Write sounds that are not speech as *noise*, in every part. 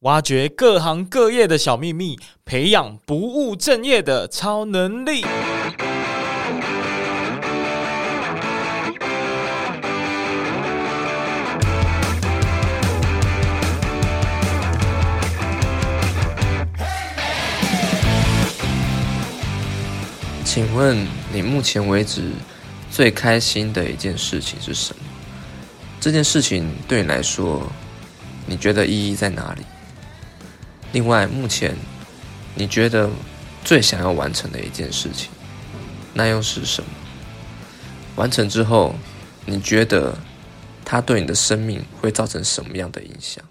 挖掘各行各业的小秘密，培养不务正业的超能力。请问你目前为止最开心的一件事情是什么？这件事情对你来说，你觉得意义在哪里？另外，目前你觉得最想要完成的一件事情，那又是什么？完成之后，你觉得它对你的生命会造成什么样的影响？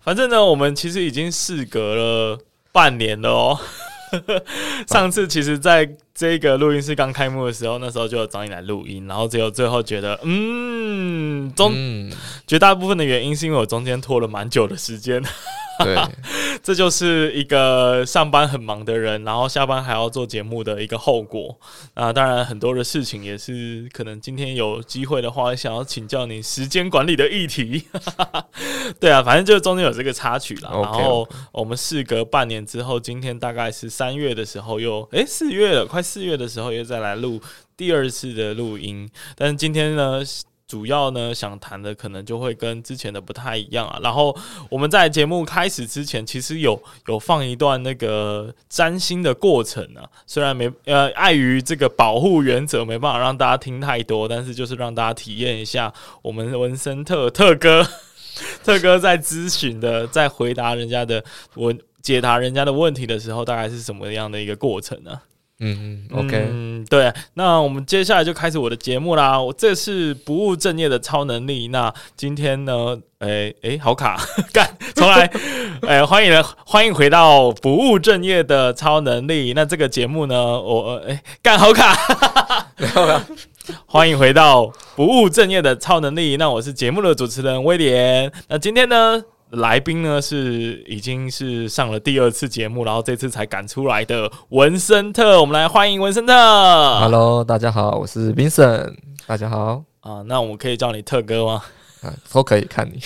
反正呢，我们其实已经事隔了半年了哦。*laughs* 上次其实在这个录音室刚开幕的时候，那时候就有找你来录音，然后只有最后觉得，嗯，中、嗯、绝大部分的原因是因为我中间拖了蛮久的时间。*laughs* 对，这就是一个上班很忙的人，然后下班还要做节目的一个后果。啊，当然很多的事情也是可能今天有机会的话，想要请教你时间管理的议题。*laughs* 对啊，反正就是中间有这个插曲啦。Okay, 然后我们事隔半年之后，今天大概是三月的时候又，诶，四月了，快四月的时候又再来录第二次的录音。但是今天呢，主要呢，想谈的可能就会跟之前的不太一样啊。然后我们在节目开始之前，其实有有放一段那个占星的过程啊。虽然没呃碍于这个保护原则，没办法让大家听太多，但是就是让大家体验一下我们文森特特哥 *laughs* 特哥在咨询的，在回答人家的问解答人家的问题的时候，大概是什么样的一个过程呢？嗯嗯，OK，嗯，对，那我们接下来就开始我的节目啦。我这是不务正业的超能力。那今天呢，哎、欸、哎、欸，好卡，*laughs* 干，重来，哎、欸，欢迎欢迎回到不务正业的超能力。那这个节目呢，我哎干、欸、好卡。欢迎回到不务正业的超能力。那我是节目的主持人威廉。那今天呢？来宾呢是已经是上了第二次节目，然后这次才赶出来的文森特，我们来欢迎文森特。Hello，大家好，我是 Vincent。大家好啊，那我们可以叫你特哥吗？啊，都可以看你。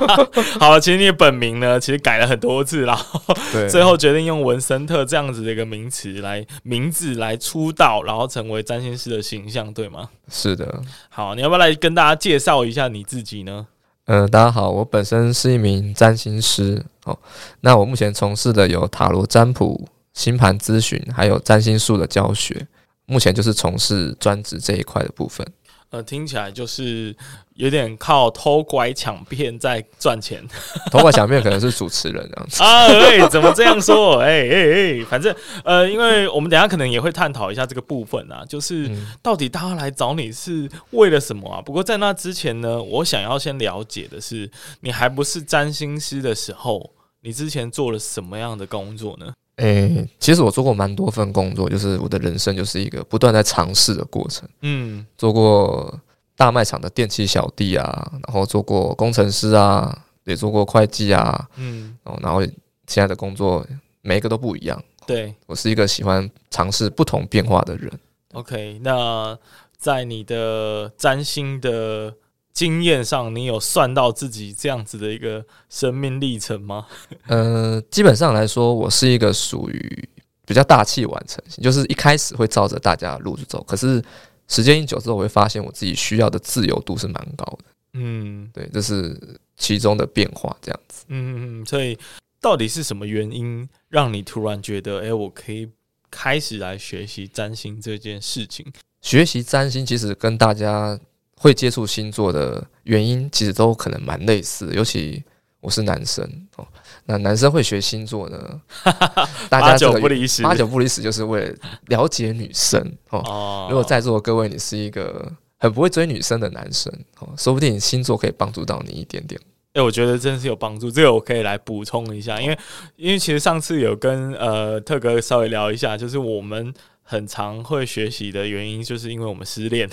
*laughs* 好，其实你的本名呢，其实改了很多次，然后最后决定用文森特这样子的一个名词来名字来出道，然后成为占星师的形象，对吗？是的。好，你要不要来跟大家介绍一下你自己呢？嗯、呃，大家好，我本身是一名占星师哦。那我目前从事的有塔罗占卜、星盘咨询，还有占星术的教学。目前就是从事专职这一块的部分。呃，听起来就是有点靠偷拐抢骗在赚钱。*laughs* 偷拐抢骗可能是主持人这样子啊？哎，怎么这样说？*laughs* 哎哎哎，反正呃，因为我们等一下可能也会探讨一下这个部分啊，就是到底大家来找你是为了什么啊？不过在那之前呢，我想要先了解的是，你还不是占星师的时候，你之前做了什么样的工作呢？诶、欸，其实我做过蛮多份工作，就是我的人生就是一个不断在尝试的过程。嗯，做过大卖场的电器小弟啊，然后做过工程师啊，也做过会计啊。嗯，然后现在的工作每一个都不一样。对，我是一个喜欢尝试不同变化的人。OK，那在你的占星的。经验上，你有算到自己这样子的一个生命历程吗？*laughs* 呃，基本上来说，我是一个属于比较大器晚成型，就是一开始会照着大家的路子走，可是时间一久之后，我会发现我自己需要的自由度是蛮高的。嗯，对，这是其中的变化，这样子。嗯嗯，所以到底是什么原因让你突然觉得，哎、欸，我可以开始来学习占星这件事情？学习占星其实跟大家。会接触星座的原因，其实都可能蛮类似。尤其我是男生哦，那男生会学星座呢？*laughs* 八九不离十，八九不离十，就是为了了解女生哦。如果在座的各位，你是一个很不会追女生的男生哦，说不定星座可以帮助到你一点点。哎、欸，我觉得真的是有帮助。这个我可以来补充一下，因为因为其实上次有跟呃特哥稍微聊一下，就是我们。很常会学习的原因，就是因为我们失恋。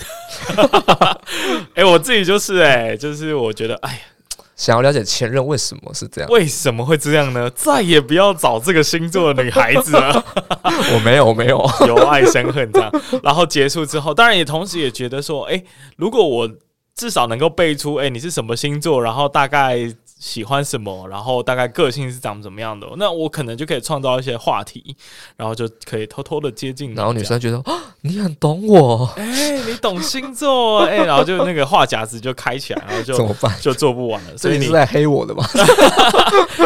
*laughs* 哎，我自己就是哎、欸，就是我觉得，哎呀，想要了解前任为什么是这样，为什么会这样呢？再也不要找这个星座的女孩子了。*laughs* 我没有，我没有，由爱生恨这样。然后结束之后，当然也同时也觉得说，哎，如果我至少能够背出，哎，你是什么星座，然后大概喜欢什么，然后大概个性是长怎么样的，那我可能就可以创造一些话题，然后就可以偷偷的接近。然后女生觉得啊，你很懂我，哎、欸，你懂星座，哎、欸，然后就那个话匣子就开起来，然后就怎么办？就做不完了。所以你，是在黑我的吗？*laughs*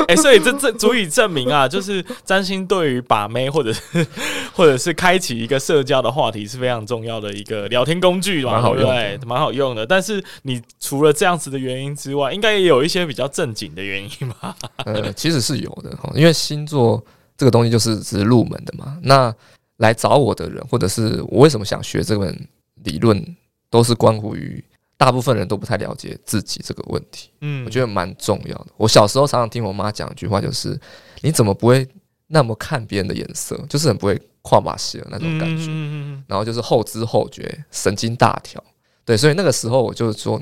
哎、欸，所以这这足以证明啊，就是占星对于把妹或者是 *laughs* 或者是开启一个社交的话题是非常重要的一个聊天工具嘛，蛮好用，对，蛮好用的。但是你除了这样子的原因之外，应该也有一些比较正。正经的原因吗？*laughs* 呃，其实是有的哈，因为星座这个东西就是只是入门的嘛。那来找我的人，或者是我为什么想学这门理论，都是关乎于大部分人都不太了解自己这个问题。嗯，我觉得蛮重要的。我小时候常常听我妈讲一句话，就是你怎么不会那么看别人的颜色，就是很不会跨马戏的那种感觉。然后就是后知后觉，神经大条。对，所以那个时候我就说。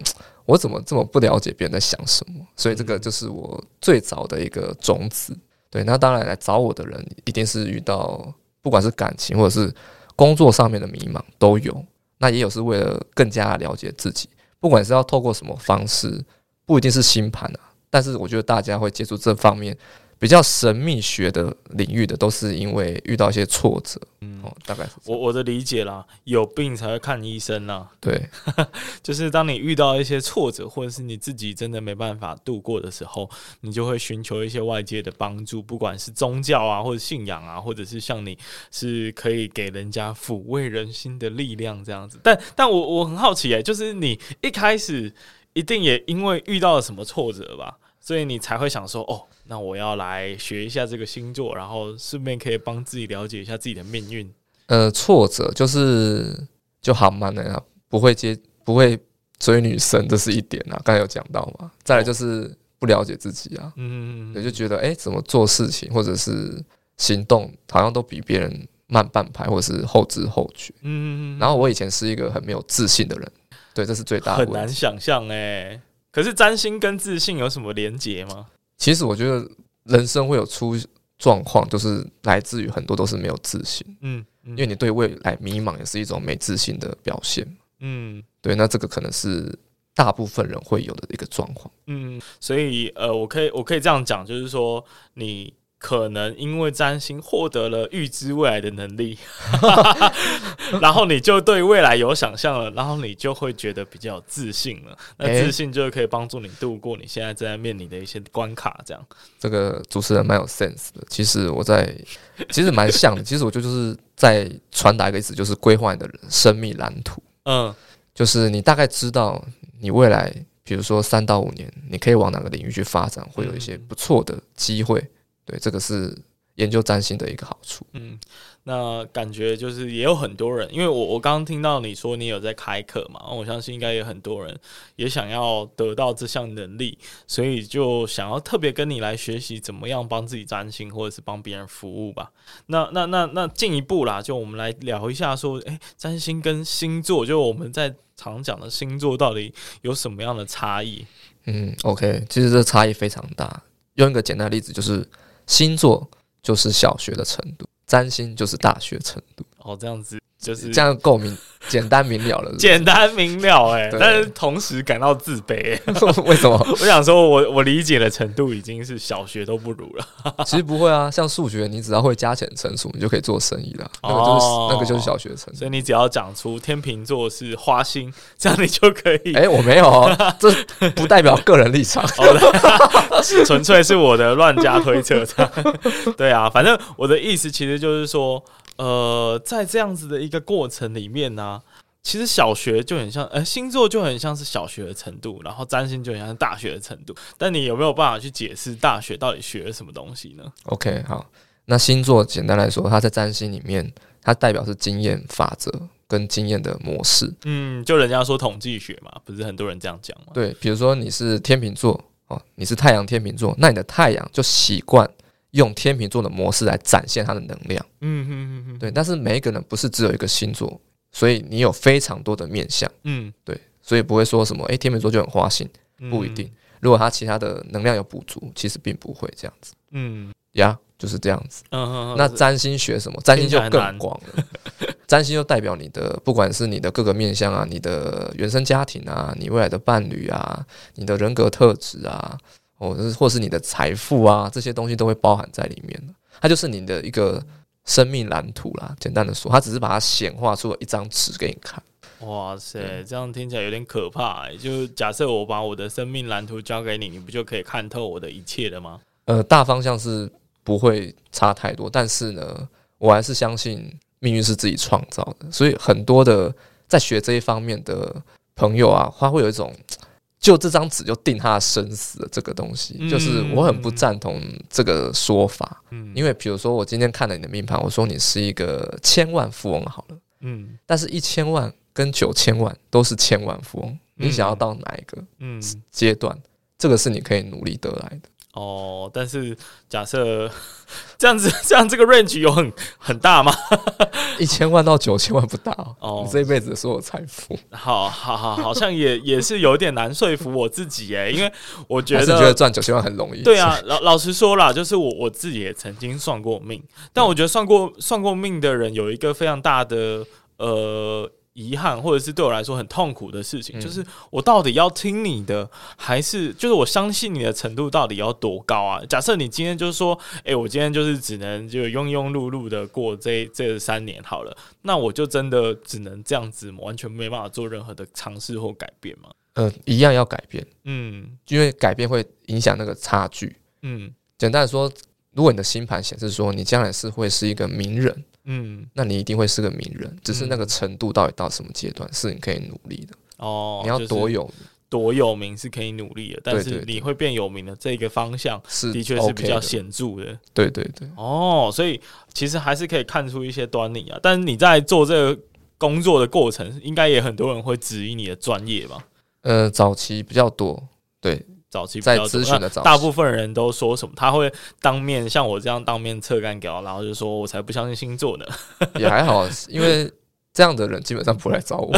我怎么这么不了解别人在想什么？所以这个就是我最早的一个种子。对，那当然来找我的人，一定是遇到不管是感情或者是工作上面的迷茫都有。那也有是为了更加了解自己，不管是要透过什么方式，不一定是星盘啊。但是我觉得大家会接触这方面。比较神秘学的领域的，都是因为遇到一些挫折，嗯，哦，大概是我我的理解啦，有病才会看医生啦，对，*laughs* 就是当你遇到一些挫折，或者是你自己真的没办法度过的时候，你就会寻求一些外界的帮助，不管是宗教啊，或者信仰啊，或者是像你是可以给人家抚慰人心的力量这样子。但但我我很好奇哎、欸，就是你一开始一定也因为遇到了什么挫折吧？所以你才会想说，哦，那我要来学一下这个星座，然后顺便可以帮自己了解一下自己的命运。呃，挫折就是就好慢的呀，不会接，不会追女生，这是一点啊。刚才有讲到嘛。再来就是不了解自己啊，嗯，也就觉得哎、欸，怎么做事情或者是行动，好像都比别人慢半拍，或者是后知后觉。嗯，然后我以前是一个很没有自信的人，对，这是最大。很难想象哎、欸。可是占星跟自信有什么连结吗？其实我觉得人生会有出状况，就是来自于很多都是没有自信。嗯，因为你对未来迷茫也是一种没自信的表现。嗯，对，那这个可能是大部分人会有的一个状况。嗯，所以呃，我可以我可以这样讲，就是说你。可能因为占星获得了预知未来的能力，*laughs* 然后你就对未来有想象了，然后你就会觉得比较有自信了。那自信就可以帮助你度过你现在正在面临的一些关卡。这样，这个主持人蛮有 sense 的。其实我在，*laughs* 其实蛮像的。其实我就就是在传达一个意思，就是规划你的生命蓝图。嗯，就是你大概知道你未来，比如说三到五年，你可以往哪个领域去发展，会有一些不错的机会。对，这个是研究占星的一个好处。嗯，那感觉就是也有很多人，因为我我刚刚听到你说你有在开课嘛，我相信应该有很多人也想要得到这项能力，所以就想要特别跟你来学习怎么样帮自己占星，或者是帮别人服务吧。那那那那进一步啦，就我们来聊一下说，诶，占星跟星座，就我们在常讲的星座到底有什么样的差异？嗯，OK，其实这差异非常大。用一个简单的例子就是。星座就是小学的程度，占星就是大学程度。哦，这样子。就是这样够明 *laughs* 简单明了了，简单明了哎、欸，但是同时感到自卑、欸。*laughs* 为什么？*laughs* 我想说我，我我理解的程度已经是小学都不如了。其实不会啊，像数学，你只要会加减乘除，你就可以做生意了。那个就是、哦、那个就是小学程度。所以你只要讲出天秤座是花心，这样你就可以。哎、欸，我没有、哦，这不代表个人立场，纯粹是我的乱加推测。对啊，反正我的意思其实就是说。呃，在这样子的一个过程里面呢、啊，其实小学就很像，呃，星座就很像是小学的程度，然后占星就很像是大学的程度。但你有没有办法去解释大学到底学了什么东西呢？OK，好，那星座简单来说，它在占星里面，它代表是经验法则跟经验的模式。嗯，就人家说统计学嘛，不是很多人这样讲吗？对，比如说你是天秤座哦，你是太阳天秤座，那你的太阳就习惯。用天秤座的模式来展现它的能量，嗯哼哼哼，对。但是每一个人不是只有一个星座，所以你有非常多的面相，嗯，对。所以不会说什么，诶、欸，天秤座就很花心，不一定。如果他其他的能量有补足，其实并不会这样子，嗯，呀，就是这样子。嗯哼哼，那占星学什么？占星就更广了。*laughs* 占星就代表你的，不管是你的各个面相啊，你的原生家庭啊，你未来的伴侣啊，你的人格特质啊。或者是或是你的财富啊，这些东西都会包含在里面。它就是你的一个生命蓝图啦。简单的说，它只是把它显化出了一张纸给你看。哇塞，这样听起来有点可怕欸。就假设我把我的生命蓝图交给你，你不就可以看透我的一切了吗？呃，大方向是不会差太多，但是呢，我还是相信命运是自己创造的。所以很多的在学这一方面的朋友啊，他会有一种就这张纸就定他的生死的这个东西，就是我很不赞同这个说法。嗯，因为比如说我今天看了你的命盘，我说你是一个千万富翁好了，嗯，但是一千万。跟九千万都是千万富翁，你想要到哪一个嗯阶段？这个是你可以努力得来的哦。但是假设这样子，这样这个 range 有很很大吗？*laughs* 一千万到九千万不大哦。你这一辈子的所有财富，好好好，好像也也是有点难说服我自己哎，因为我觉得觉得赚九千万很容易。对啊，老老实说啦，就是我我自己也曾经算过命，但我觉得算过算过命的人有一个非常大的呃。遗憾，或者是对我来说很痛苦的事情，嗯、就是我到底要听你的，还是就是我相信你的程度到底要多高啊？假设你今天就是说，哎、欸，我今天就是只能就庸庸碌碌的过这这三年好了，那我就真的只能这样子，完全没办法做任何的尝试或改变吗？呃，一样要改变，嗯，因为改变会影响那个差距，嗯，简单的说，如果你的星盘显示说你将来是会是一个名人。嗯，那你一定会是个名人，只是那个程度到底到什么阶段是你可以努力的哦。你要多有多有名是可以努力的，但是你会变有名的这个方向是的确是比较显著的。对对对，哦，所以其实还是可以看出一些端倪啊。但是你在做这个工作的过程，应该也很多人会质疑你的专业吧？呃，早期比较多，对。早期在咨询的早期，大部分人都说什么？他会当面像我这样当面测干掉，然后就说：“我才不相信星座呢。*laughs* ”也还好，因为这样的人基本上不来找我。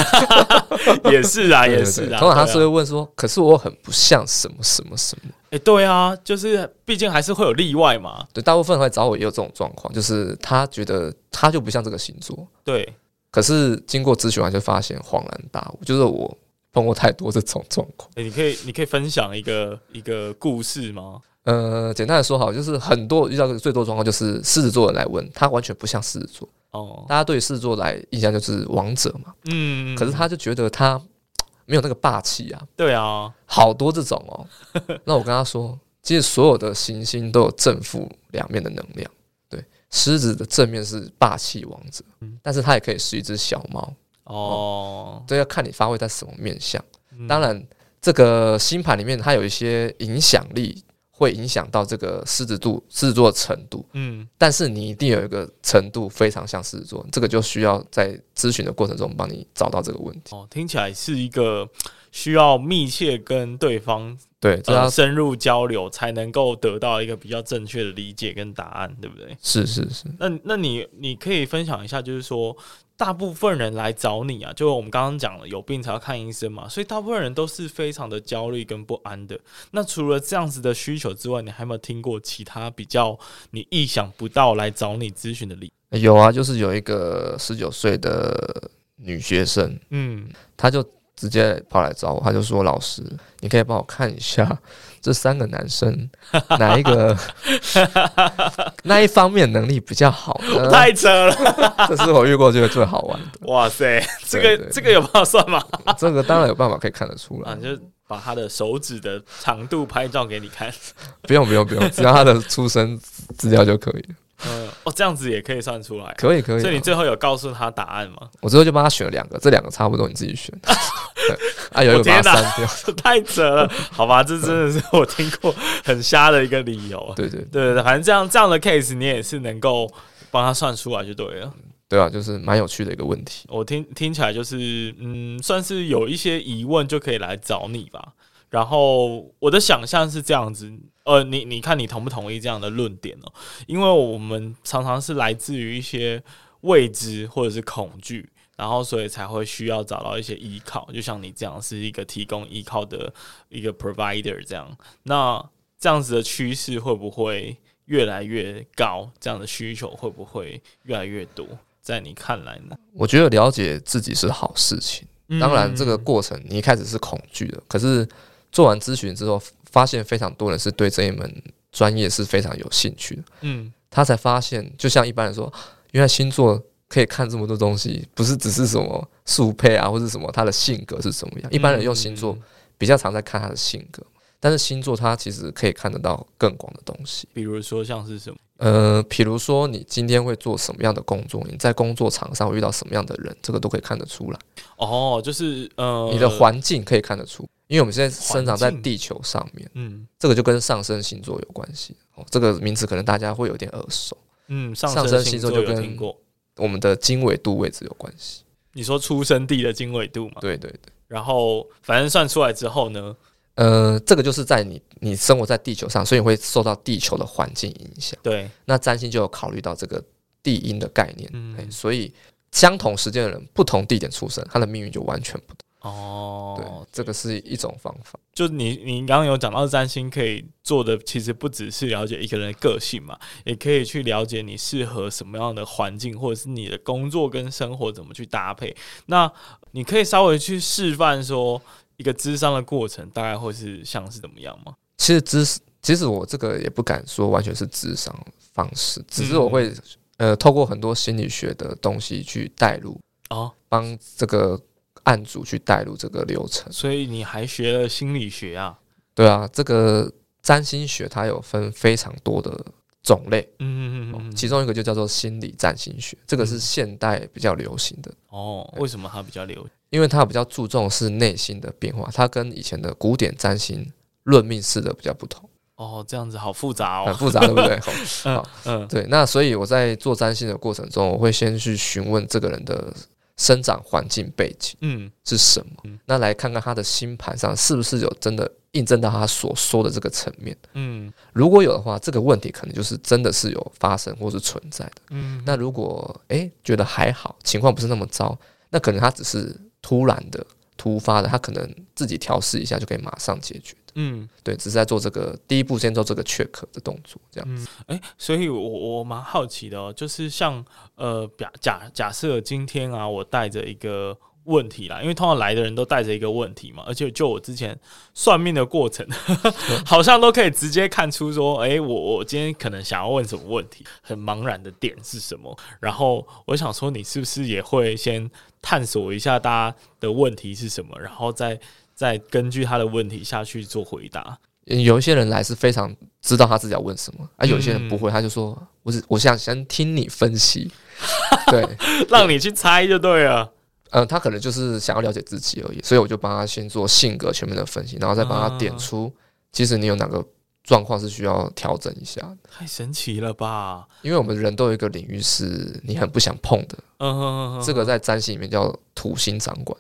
*laughs* 也是啊，*laughs* 也是啊。通常他是会问说：“可是我很不像什么什么什么。”哎，对啊，就是毕竟还是会有例外嘛。对，大部分会找我也有这种状况，就是他觉得他就不像这个星座。对，可是经过咨询完就发现恍然大悟，就是我。碰过太多这种状况，欸，你可以你可以分享一个一个故事吗？呃，简单的说好，就是很多遇到最多状况就是狮子座的来问，他完全不像狮子座哦。大家对狮子座来印象就是王者嘛，嗯，可是他就觉得他没有那个霸气啊。对啊，好多这种哦。*laughs* 那我跟他说，其实所有的行星都有正负两面的能量。对，狮子的正面是霸气王者，嗯但是它也可以是一只小猫。哦，这要看你发挥在什么面向。当然，这个星盘里面它有一些影响力，会影响到这个狮子度狮子座的程度。嗯，但是你一定有一个程度非常像狮子座，这个就需要在咨询的过程中帮你找到这个问题。哦，听起来是一个需要密切跟对方对这样深入交流，才能够得到一个比较正确的理解跟答案，对不对？是是是。那那你你可以分享一下，就是说。大部分人来找你啊，就我们刚刚讲了，有病才要看医生嘛，所以大部分人都是非常的焦虑跟不安的。那除了这样子的需求之外，你还有没有听过其他比较你意想不到来找你咨询的例子？有啊，就是有一个十九岁的女学生，嗯，她就。直接跑来找我，他就说：“老师，你可以帮我看一下这三个男生哪一个 *laughs* 那一方面能力比较好呢？”太扯了，*laughs* 这是我遇过觉得最好玩的。哇塞，这个这个有办法算吗？*laughs* 这个当然有办法可以看得出来，啊，就把他的手指的长度拍照给你看。不用不用不用，只要他的出生资料就可以了。嗯，哦，这样子也可以算出来，可以可以。所以你最后有告诉他答案吗？我最后就帮他选了两个，这两个差不多，你自己选。*laughs* 啊，有一个把它删掉，*laughs* 太扯了，好吧，这真的是我听过很瞎的一个理由。对对对对，反正这样这样的 case 你也是能够帮他算出来就对了。对啊，就是蛮有趣的一个问题。我听听起来就是，嗯，算是有一些疑问就可以来找你吧。然后我的想象是这样子，呃，你你看你同不同意这样的论点哦？因为我们常常是来自于一些未知或者是恐惧。然后，所以才会需要找到一些依靠，就像你这样是一个提供依靠的一个 provider 这样。那这样子的趋势会不会越来越高？这样的需求会不会越来越多？在你看来呢？我觉得了解自己是好事情。当然，这个过程你一开始是恐惧的，可是做完咨询之后，发现非常多人是对这一门专业是非常有兴趣的。嗯，他才发现，就像一般人说，原来星座可以看这么多东西，不是只是什么速配啊，或者什么他的性格是什么样。一般人用星座比较常在看他的性格，但是星座它其实可以看得到更广的东西。比如说像是什么？呃，比如说你今天会做什么样的工作，你在工作场上会遇到什么样的人，这个都可以看得出来。哦，就是呃，你的环境可以看得出，因为我们现在生长在地球上面，嗯，这个就跟上升星座有关系。哦，这个名词可能大家会有点耳熟。嗯，上升星座就跟我们的经纬度位置有关系。你说出生地的经纬度嘛？对对对。然后反正算出来之后呢，呃，这个就是在你你生活在地球上，所以你会受到地球的环境影响。对。那占星就有考虑到这个地因的概念。嗯。所以相同时间的人，不同地点出生，他的命运就完全不同。哦，对，这个是一种方法。就你你刚刚有讲到占星可以做的，其实不只是了解一个人的个性嘛，也可以去了解你适合什么样的环境，或者是你的工作跟生活怎么去搭配。那你可以稍微去示范说一个智商的过程，大概会是像是怎么样吗？其实咨，其实我这个也不敢说完全是智商方式，只是我会、嗯、呃透过很多心理学的东西去带入哦，帮这个。案主去带入这个流程，所以你还学了心理学啊？对啊，这个占星学它有分非常多的种类，嗯嗯嗯，其中一个就叫做心理占星学，这个是现代比较流行的。哦，为什么它比较流行？因为它比较注重是内心的变化，它跟以前的古典占星论命式的比较不同。哦，这样子好复杂哦，很复杂，对不对？好，*laughs* 嗯，对。那所以我在做占星的过程中，我会先去询问这个人的。生长环境背景，嗯，是什么？嗯，那来看看他的星盘上是不是有真的印证到他所说的这个层面，嗯，如果有的话，这个问题可能就是真的是有发生或是存在的，嗯。那如果诶、欸、觉得还好，情况不是那么糟，那可能他只是突然的、突发的，他可能自己调试一下就可以马上解决。嗯，对，只是在做这个第一步，先做这个 check 的动作，这样子。哎、嗯欸，所以我我蛮好奇的哦，就是像呃，假假假设今天啊，我带着一个问题啦，因为通常来的人都带着一个问题嘛，而且就我之前算命的过程，*laughs* 好像都可以直接看出说，哎、欸，我我今天可能想要问什么问题，很茫然的点是什么？然后我想说，你是不是也会先探索一下大家的问题是什么，然后再。再根据他的问题下去做回答。有一些人来是非常知道他自己要问什么，而有些人不会，他就说：“我是我想先听你分析，*laughs* 对，让你去猜就对了。”嗯，他可能就是想要了解自己而已，所以我就帮他先做性格全面的分析，然后再帮他点出，其实你有哪个状况是需要调整一下。太神奇了吧！因为我们人都有一个领域是你很不想碰的，嗯哼，这个在占星里面叫土星掌管。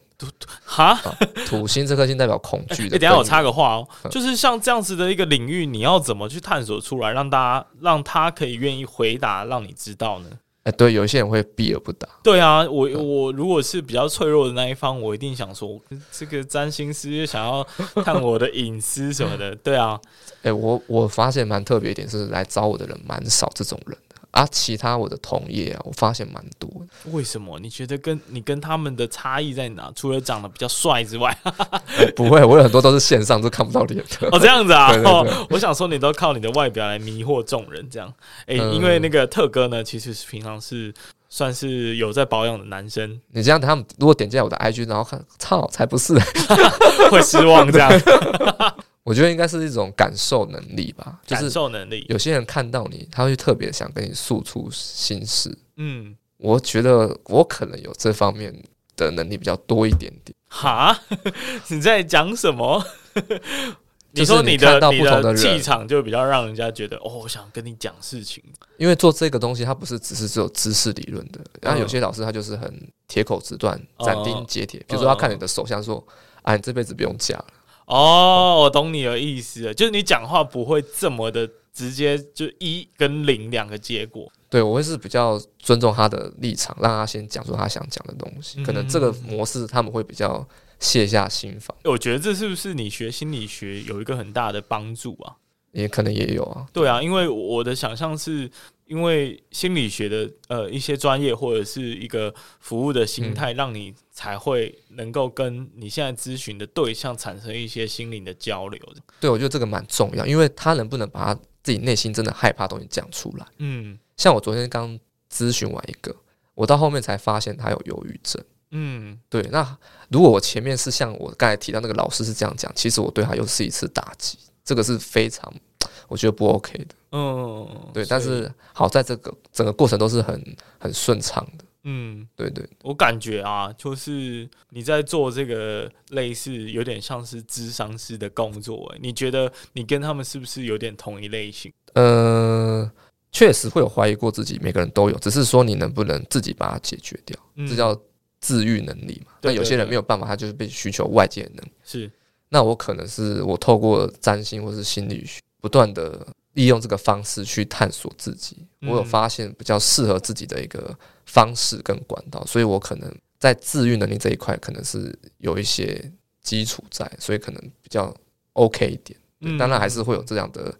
哈，*laughs* 土星这颗星代表恐惧的。欸，等下我插个话哦，就是像这样子的一个领域，你要怎么去探索出来，让大家让他可以愿意回答，让你知道呢？哎，对，有一些人会避而不答。对啊，我我如果是比较脆弱的那一方，我一定想说，这个占星师想要看我的隐私什么的。对啊，*laughs* 哎，我我发现蛮特别一点是，来找我的人蛮少这种人。啊，其他我的同业啊，我发现蛮多。为什么？你觉得跟你跟他们的差异在哪？除了长得比较帅之外，欸，*laughs* 不会，我有很多都是线上都看不到脸的。*laughs* 哦，这样子啊？*laughs* 哦，我想说，你都靠你的外表来迷惑众人，这样。哎，欸，嗯，因为那个特哥呢，其实是平常是算是有在保养的男生。你这样，他们如果点进来我的 IG，然后看，操，才不是，会失望这样。我觉得应该是一种感受能力吧，感受能力。有些人看到你，他会特别想跟你诉出心事。嗯，我觉得我可能有这方面的能力比较多一点点。哈，你在讲什么？*laughs* 你说你的你的气场就比较让人家觉得哦，我想跟你讲事情。因为做这个东西，它不是只是只有知识理论的。然后有些老师他就是很铁口直断、斩钉截铁。比如说，他看你的手相说：“啊，你这辈子不用嫁了。”哦，我懂你的意思了，就是你讲话不会这么的直接，就一跟零两个结果。对，我会是比较尊重他的立场，让他先讲出他想讲的东西。可能这个模式他们会比较卸下心防。我觉得这是不是你学心理学有一个很大的帮助啊？也可能也有啊。对啊，因为我的想象是。因为心理学的呃一些专业或者是一个服务的心态，让你才会能够跟你现在咨询的对象产生一些心灵的交流。对，我觉得这个蛮重要，因为他能不能把他自己内心真的害怕的东西讲出来？嗯，像我昨天刚咨询完一个，我到后面才发现他有忧郁症。嗯，对。那如果我前面是像我刚才提到那个老师是这样讲，其实我对他又是一次打击，这个是非常。我觉得不 OK 的，嗯，对，但是好在这个整个过程都是很很顺畅的，嗯，对对，我感觉啊，就是你在做这个类似有点像是智商师的工作，欸，你觉得你跟他们是不是有点同一类型？呃，确实会有怀疑过自己，每个人都有，只是说你能不能自己把它解决掉，嗯，这叫自愈能力嘛。那有些人没有办法，他就是被需求外界的能力。是，那我可能是我透过占星或是心理学。不断的利用这个方式去探索自己，我有发现比较适合自己的一个方式跟管道，所以我可能在自愈能力这一块可能是有一些基础在，所以可能比较 OK 一点。当然还是会有这样的。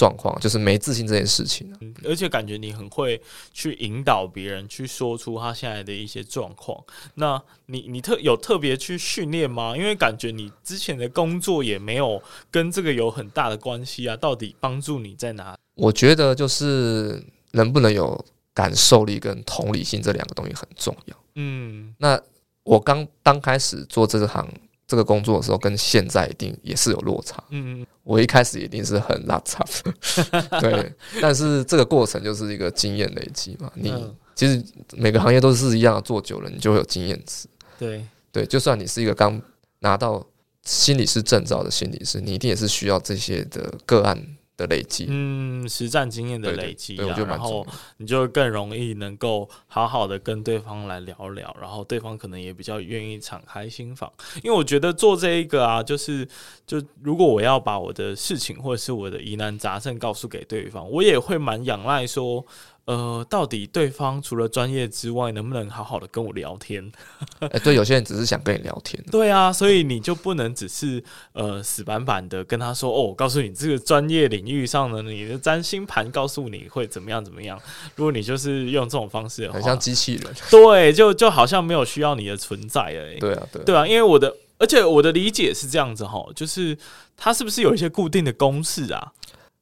状况就是没自信这件事情，嗯，而且感觉你很会去引导别人去说出他现在的一些状况。那你你特有特别去训练吗？因为感觉你之前的工作也没有跟这个有很大的关系啊。到底帮助你在哪？我觉得就是能不能有感受力跟同理心这两个东西很重要。嗯，那我刚刚开始做这行。这个工作的时候跟现在一定也是有落差。嗯，我一开始一定是很拉差的，*laughs* 对。但是这个过程就是一个经验累积嘛。你其实每个行业都是一样，做久了你就会有经验值。对对，就算你是一个刚拿到心理师证照的心理师，你一定也是需要这些的个案。的累积，嗯，实战经验的累积，啊，然后你就更容易能够好好的跟对方来聊聊，然后对方可能也比较愿意敞开心房，因为我觉得做这一个啊，就是就如果我要把我的事情或者是我的疑难杂症告诉给对方，我也会蛮仰赖说。呃，到底对方除了专业之外，能不能好好的跟我聊天？*laughs* 哎、欸，对，有些人只是想跟你聊天。对啊，所以你就不能只是呃死板板的跟他说哦，我告诉你这个专业领域上的你的占星盘告诉你会怎么样怎么样。如果你就是用这种方式的话，很像机器人。*laughs* 对，就就好像没有需要你的存在而已。对啊，对啊，对啊，因为我的，而且我的理解是这样子哈，就是他是不是有一些固定的公式啊？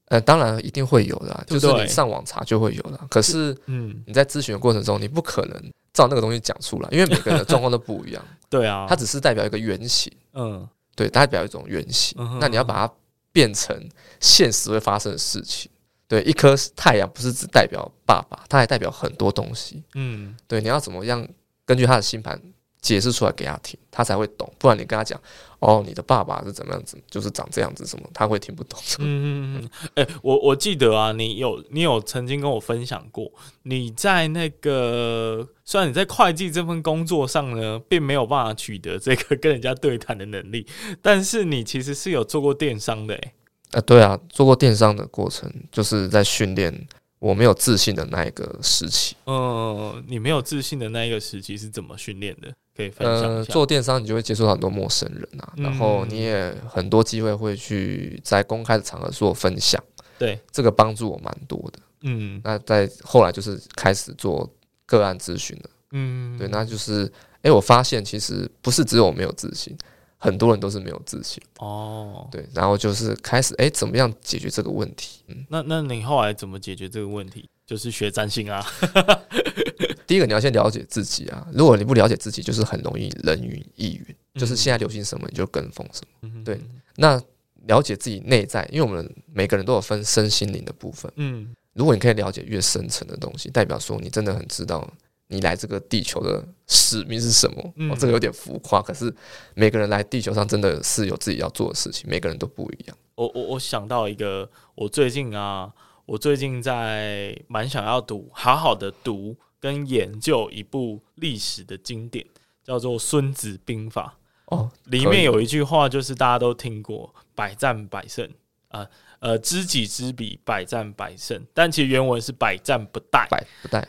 呃，当然一定会有的，就是你上网查就会有的。可是，嗯，你在咨询的过程中，你不可能照那个东西讲出来，因为每个人的状况都不一样。*laughs* 对啊，它只是代表一个原型，嗯，对，代表一种原型。那你要把它变成现实会发生的事情。对，一颗太阳不是只代表爸爸，它还代表很多东西。嗯，对，你要怎么样根据他的星盘解释出来给他听，他才会懂。不然你跟他讲，哦，你的爸爸是怎么样子，就是长这样子什么，他会听不懂。嗯嗯嗯。哎、欸，我我记得啊，你有你有曾经跟我分享过，你在那个虽然你在会计这份工作上呢，并没有办法取得这个跟人家对谈的能力，但是你其实是有做过电商的、欸。哎，呃，对啊，做过电商的过程，就是在训练。我没有自信的那一个时期，嗯，你没有自信的那一个时期是怎么训练的？可以分享。呃，做电商，你就会接触到很多陌生人啊，然后你也很多机会会去在公开的场合做分享，对，这个帮助我蛮多的。嗯，那在后来就是开始做个案咨询了，嗯，对，那就是，哎，我发现其实不是只有我没有自信。很多人都是没有自信哦，对，然后就是开始哎、欸，怎么样解决这个问题？嗯，那那你后来怎么解决这个问题？就是学占星啊。*laughs* 第一个你要先了解自己啊，如果你不了解自己，就是很容易人云亦云，就是现在流行什么你就跟风什么。嗯，对。那了解自己内在，因为我们每个人都有分身心灵的部分。嗯，如果你可以了解越深层的东西，代表说你真的很知道。你来这个地球的使命是什么？嗯、哦，这个有点浮夸，可是每个人来地球上真的是有自己要做的事情，每个人都不一样。我我我想到一个，我最近啊，我最近在蛮想要读，好好的读跟研究一部历史的经典，叫做《孙子兵法》。哦，里面有一句话，就是大家都听过“百战百胜”，呃呃，知己知彼，百战百胜。但其实原文是“百战不殆”，百不殆。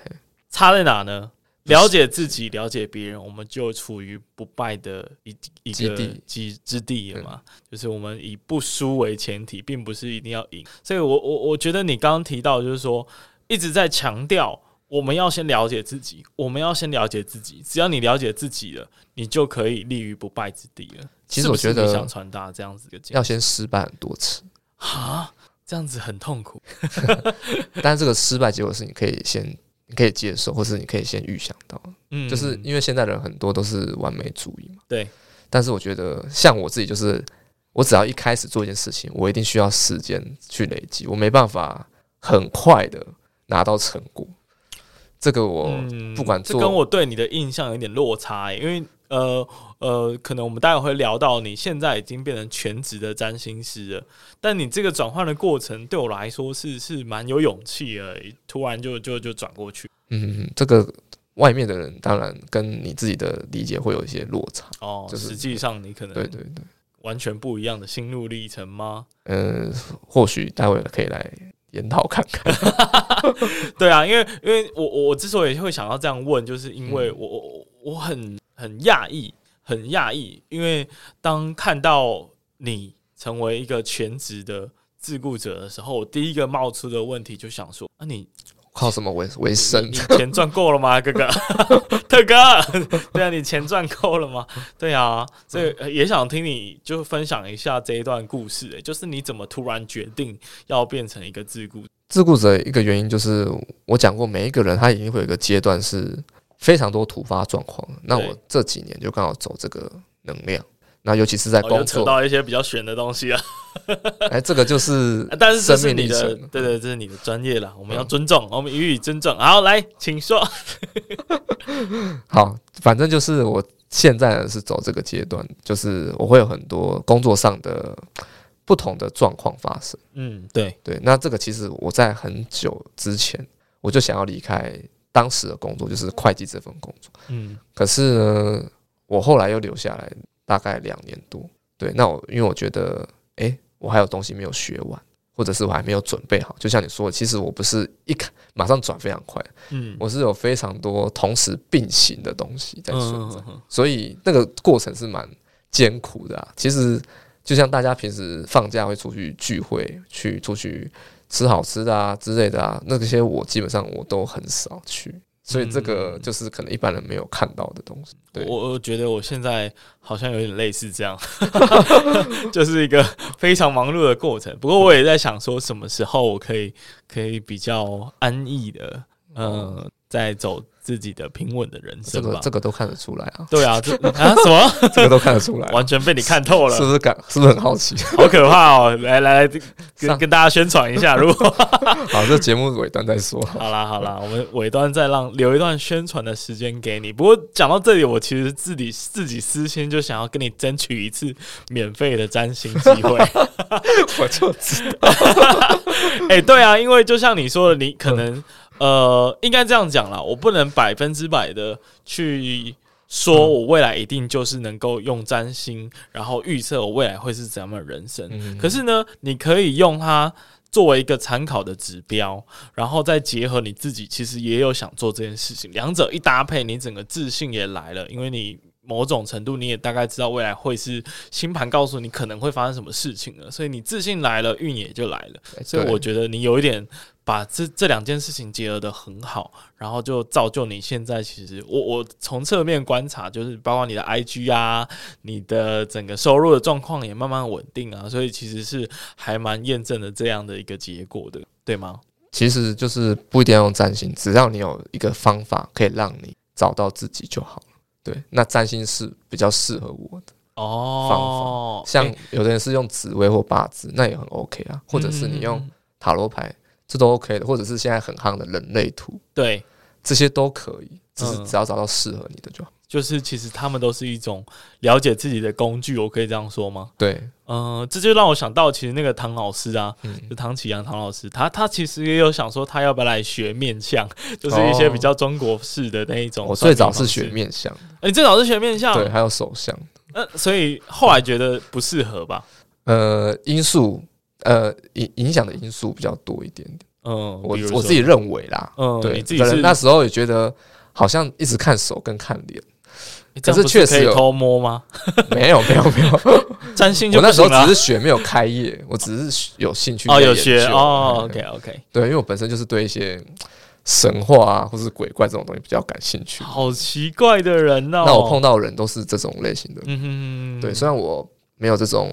差在哪呢？了解自己，了解别人，我们就处于不败的一一个基之地了嘛。就是我们以不输为前提，并不是一定要赢。所以我我我觉得你刚刚提到，就是说一直在强调。我们要先了解自己，我们要先了解自己。只要你了解自己了，你就可以立于不败之地了。其实我觉得想传达这样子的，要先失败很多次啊，这样子很痛苦。*laughs* 但是这个失败结果是你可以先你可以接受，或是你可以先预想到。嗯，就是因为现在人很多都是完美主义嘛。对。但是我觉得像我自己，就是我只要一开始做一件事情，我一定需要时间去累积，我没办法很快的拿到成果。这个我不管做，嗯，这跟我对你的印象有点落差，欸，因为呃呃，可能我们待会会聊到，你现在已经变成全职的占星师了，但你这个转换的过程对我来说是是蛮有勇气的，突然就就就转过去。嗯，这个外面的人当然跟你自己的理解会有一些落差哦，就是实际上你可能对对对完全不一样的心路历程吗？呃，或许待会可以来。研讨看看，*laughs* 对啊，因为因为我我之所以会想要这样问，就是因为我我我很很讶异，很讶异，因为当看到你成为一个全职的自雇者的时候，我第一个冒出的问题就想说，啊你。靠什么为为生？你钱赚够了吗，哥哥？*laughs* 特哥，*laughs* 对啊，你钱赚够了吗？对啊，所以也想听你就分享一下这一段故事。哎，就是你怎么突然决定要变成一个自雇？自雇者一个原因就是我讲过，每一个人他一定会有一个阶段是非常多突发状况。那我这几年就刚好走这个能量。那尤其是在工作，扯到一些比较玄的东西啊。*laughs* 哎，这个就是，*laughs* 但是这是你的，对对，这是你的专业了，我们要尊重，我们予以尊重。好，来，请说。*laughs* 好，反正就是我现在是走这个阶段，就是我会有很多工作上的不同的状况发生。嗯，对对。那这个其实我在很久之前我就想要离开当时的工作，就是会计这份工作。嗯，可是呢，我后来又留下来。大概两年多，对，那我因为我觉得，哎、欸，我还有东西没有学完，或者是我还没有准备好。就像你说的，其实我不是一看马上转非常快，嗯，我是有非常多同时并行的东西在存在，所以那个过程是蛮艰苦的啊。其实就像大家平时放假会出去聚会，去出去吃好吃的啊之类的啊，那些我基本上我都很少去。所以这个就是可能一般人没有看到的东西。对，我我觉得我现在好像有点类似这样，*laughs* 就是一个非常忙碌的过程。不过我也在想说，什么时候我可以可以比较安逸的，嗯，在走。自己的平稳的人生，这个这个都看得出来啊。对啊，这 *laughs* 啊什么？这个都看得出来，完全被你看透了，是不是？感是不是很好奇？好可怕哦！来来来，跟跟大家宣传一下，如果 *laughs* 好，这节目尾端再说。好啦好啦，我们尾端再让留一段宣传的时间给你。不过讲到这里，我其实自己自己私心就想要跟你争取一次免费的占星机会。*laughs* 我就知道，哎，对啊，因为就像你说的，你可能。呃，应该这样讲啦，我不能百分之百的去说，我未来一定就是能够用占星，然后预测我未来会是怎样的人生。嗯、可是呢，你可以用它作为一个参考的指标，然后再结合你自己，其实也有想做这件事情，两者一搭配，你整个自信也来了，因为你某种程度你也大概知道未来会是星盘告诉你可能会发生什么事情了，所以你自信来了，运也就来了。所以我觉得你有一点。把这这两件事情结合的很好，然后就造就你现在。其实我我从侧面观察，就是包括你的 IG 啊，你的整个收入的状况也慢慢稳定啊，所以其实是还蛮验证了这样的一个结果的，对吗？其实就是不一定要用占星，只要你有一个方法可以让你找到自己就好了。对，那占星是比较适合我的哦方法。像有的人是用紫薇或八字，那也很 OK 啊，或者是你用塔罗牌。这都 OK 的，或者是现在很夯的人类图，对，这些都可以，只是只要找到适合你的就好。就是其实他们都是一种了解自己的工具，我可以这样说吗？对，嗯，这就让我想到，其实那个唐老师啊，嗯、就唐启阳唐老师，他他其实也有想说，他要不要来学面相，就是一些比较中国式的那一种。我最早是学面相，你、欸、最早是学面相，对，还有手相。呃，所以后来觉得不适合吧？呃，因素，呃，影影响的因素比较多一点点。嗯，我我自己认为啦，嗯，对，可能那时候也觉得好像一直看手跟看脸。可是确实有偷摸吗？没有没有没有，*laughs* 占星就我那时候只是学，没有开业，我只是有兴趣哦，有学哦，OK OK，对，因为我本身就是对一些神话啊或是鬼怪这种东西比较感兴趣。好奇怪的人哦，那我碰到的人都是这种类型的，嗯哼，对，虽然我没有这种。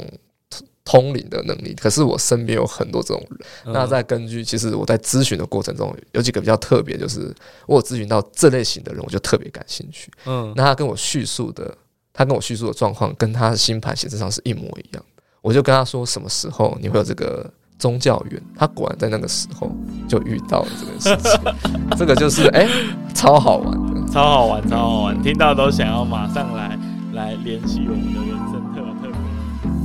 通灵的能力，可是我身边有很多这种人。嗯、那在根据，其实我在咨询的过程中，有几个比较特别，就是我有咨询到这类型的人，我就特别感兴趣。嗯，那他跟我叙述的，他跟我叙述的状况，跟他的星盘显示上是一模一样。我就跟他说，什么时候你会有这个宗教缘？他果然在那个时候就遇到了这个事情。*laughs* 这个就是哎、欸，超好玩的，超好玩，超好玩，听到都想要马上来来联系我们的人。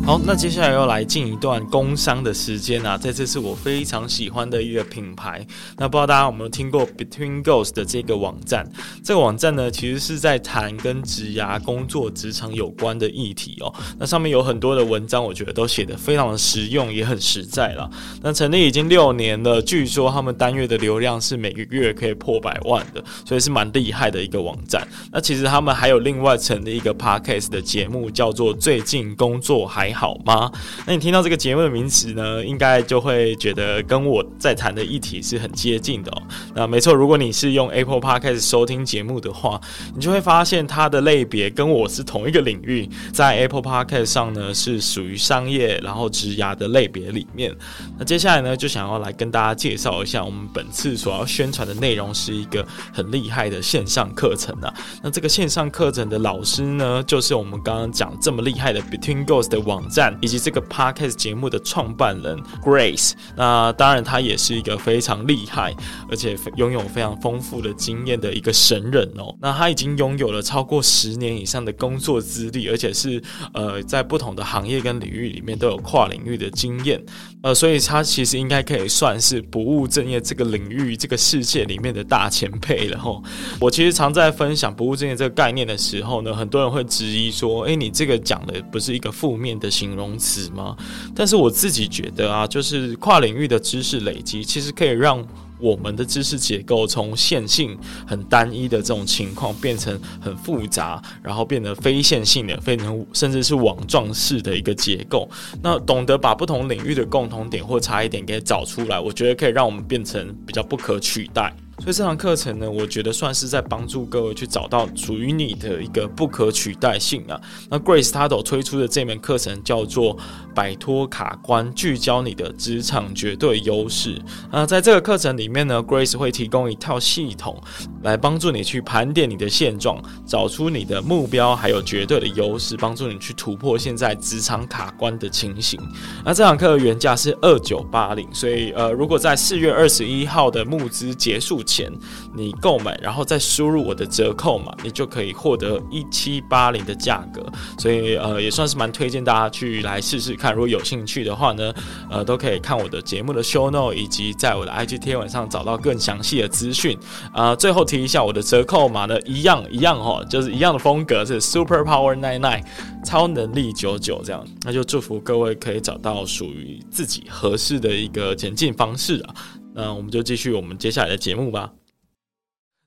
好，那接下来要来进一段工商的时间啊，在这次是我非常喜欢的一个品牌。那不知道大家有没有听过 Between Goals 的这个网站？这个网站呢，其实是在谈跟职涯、工作、职场有关的议题哦。那上面有很多的文章，我觉得都写得非常的实用，也很实在了。那成立已经六年了，据说他们单月的流量是每个月可以破百万的，所以是蛮厉害的一个网站。那其实他们还有另外成立一个 Podcast 的节目，叫做《最近工作还》。好吗？那你听到这个节目的名词呢，应该就会觉得跟我在谈的议题是很接近的。那没错，如果你是用 Apple Podcast 收听节目的话，你就会发现它的类别跟我是同一个领域，在 Apple Podcast 上呢是属于商业，然后职涯的类别里面。那接下来呢，就想要来跟大家介绍一下，我们本次所要宣传的内容是一个很厉害的线上课程啊。那这个线上课程的老师呢，就是我们刚刚讲这么厉害的 Between Ghost 的网。站以及这个 podcast 节目的创办人 Grace，那当然他也是一个非常厉害，而且拥有非常丰富的经验的一个神人哦。那他已经拥有了超过十年以上的工作资历，而且是呃在不同的行业跟领域里面都有跨领域的经验，呃，所以他其实应该可以算是不务正业这个领域这个世界里面的大前辈了吼。我其实常在分享不务正业这个概念的时候呢，很多人会质疑说，诶，你这个讲的不是一个负面的。形容词吗？但是我自己觉得啊，就是跨领域的知识累积，其实可以让我们的知识结构从线性很单一的这种情况，变成很复杂，然后变得非线性的，变成甚至是网状式的一个结构。那懂得把不同领域的共同点或差异点给找出来，我觉得可以让我们变成比较不可取代。所以这堂课程呢，我觉得算是在帮助各位去找到属于你的一个不可取代性啊。那 Grace 他都推出的这门课程叫做“摆脱卡关，聚焦你的职场绝对优势”。那在这个课程里面呢，Grace 会提供一套系统来帮助你去盘点你的现状，找出你的目标，还有绝对的优势，帮助你去突破现在职场卡关的情形。那这堂课原价是二九八零，所以呃，如果在四月二十一号的募资结束前你购买，然后再输入我的折扣码，你就可以获得一七八零的价格。所以呃，也算是蛮推荐大家去来试试看。如果有兴趣的话呢，呃，都可以看我的节目的 show note，以及在我的 IG 贴文上找到更详细的资讯。啊、最后提一下我的折扣码呢，一样一样哈，就是一样的风格，是 Super Power Nine Nine，超能力九九这样。那就祝福各位可以找到属于自己合适的一个前进方式啊。那我们就继续我们接下来的节目吧。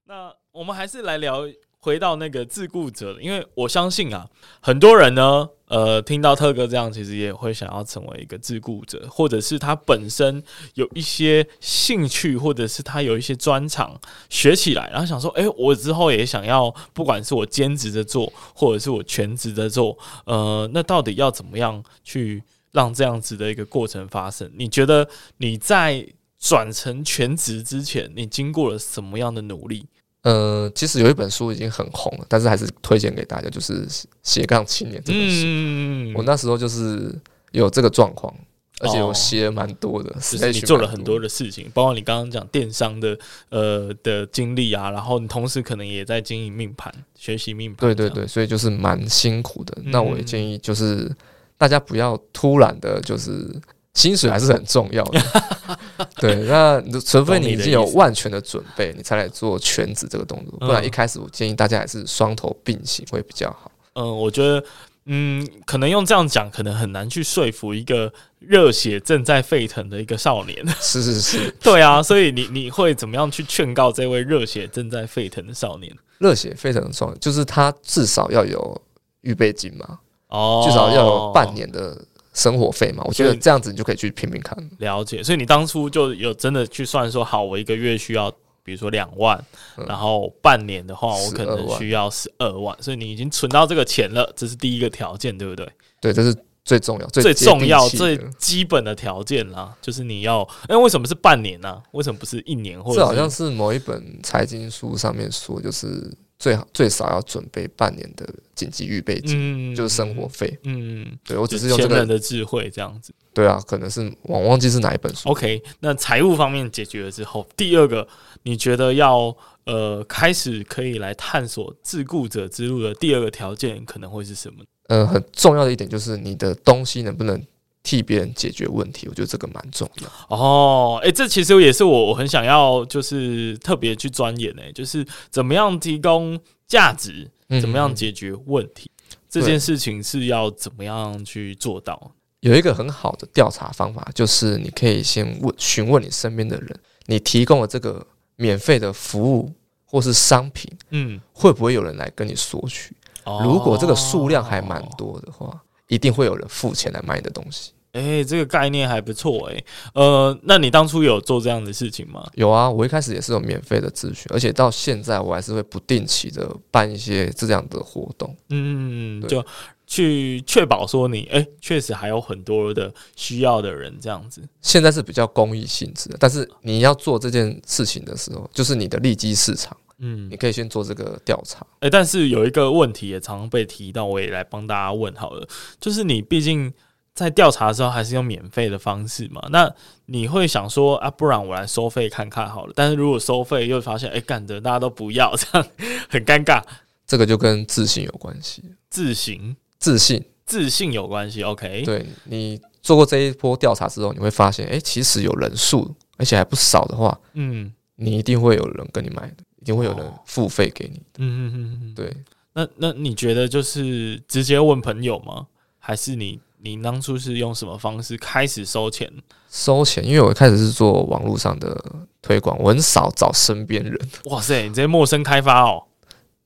那我们还是来聊回到那个自雇者，因为我相信啊，很多人呢，呃，听到特哥这样，其实也会想要成为一个自雇者，或者是他本身有一些兴趣，或者是他有一些专长学起来，然后想说，诶，我之后也想要，不管是我兼职的做，或者是我全职的做，呃，那到底要怎么样去让这样子的一个过程发生？你觉得你在？转成全职之前，你经过了什么样的努力？呃，其实有一本书已经很红了，但是还是推荐给大家，就是《斜杠青年》这本书。嗯，我那时候就是有这个状况，而且我写蛮多的，是、哦、你做了很多的事情，包括你刚刚讲电商的呃的经历啊，然后你同时可能也在经营命盘，学习命盘。对对对，所以就是蛮辛苦的。嗯、那我也建议就是大家不要突然的，就是。薪水还是很重要的，*laughs* 对。那除非你已经有万全的准备，你才来做全职这个动作，不然一开始我建议大家还是双头并行会比较好。嗯，我觉得，嗯，可能用这样讲，可能很难去说服一个热血正在沸腾的一个少年。是 *laughs* 是是，*laughs* 对啊。所以你你会怎么样去劝告这位热血正在沸腾的少年？热血非常重要，就是他至少要有预备金嘛，哦，至少要有半年的生活费嘛。我觉得这样子你就可以去拼拼看。了解，所以你当初就有真的去算说，好，我一个月需要，比如说两万，嗯，然后半年的话，我可能需要十二万，所以你已经存到这个钱了，这是第一个条件，对不对？对，这是。最重要、最，最重要、最基本的条件啦，就是你要，哎，为什么是半年呢、啊？为什么不是一年？或者这好像是某一本财经书上面说，就是最好最少要准备半年的紧急预备金，嗯、就是生活费。嗯，对我只是用这个人的智慧这样子。对啊，可能是我忘记是哪一本书。OK，那财务方面解决了之后，第二个你觉得要呃开始可以来探索自雇者之路的第二个条件可能会是什么？呃，很重要的一点就是你的东西能不能替别人解决问题，我觉得这个蛮重要。哦，诶、欸，这其实也是我我很想要，就是特别去钻研诶，就是怎么样提供价值，怎么样解决问题，嗯、这件事情是要怎么样去做到？有一个很好的调查方法，就是你可以先问询问你身边的人，你提供了这个免费的服务或是商品，嗯，会不会有人来跟你索取？如果这个数量还蛮多的话，一定会有人付钱来买你的东西。哎、欸，这个概念还不错哎。呃，那你当初有做这样的事情吗？有啊，我一开始也是有免费的咨询，而且到现在我还是会不定期的办一些这样的活动。嗯，就去确保说你哎，确实还有很多的需要的人这样子。现在是比较公益性质的，但是你要做这件事情的时候，就是你的利基市场。嗯，你可以先做这个调查。哎、欸，但是有一个问题也常常被提到，我也来帮大家问好了。就是你毕竟在调查的时候还是用免费的方式嘛，那你会想说啊，不然我来收费看看好了。但是如果收费又发现哎，干、欸、的大家都不要，这样很尴尬。这个就跟自信有关系。自信，自信，自信有关系。OK，对，你做过这一波调查之后，你会发现，哎、欸，其实有人数，而且还不少的话，嗯，你一定会有人跟你买的。一定会有人付费给你。嗯嗯嗯嗯，对。那那你觉得就是直接问朋友吗？还是你你当初是用什么方式开始收钱？收钱，因为我一开始是做网络上的推广，我很少找身边人。*laughs* 哇塞，你直接陌生开发哦？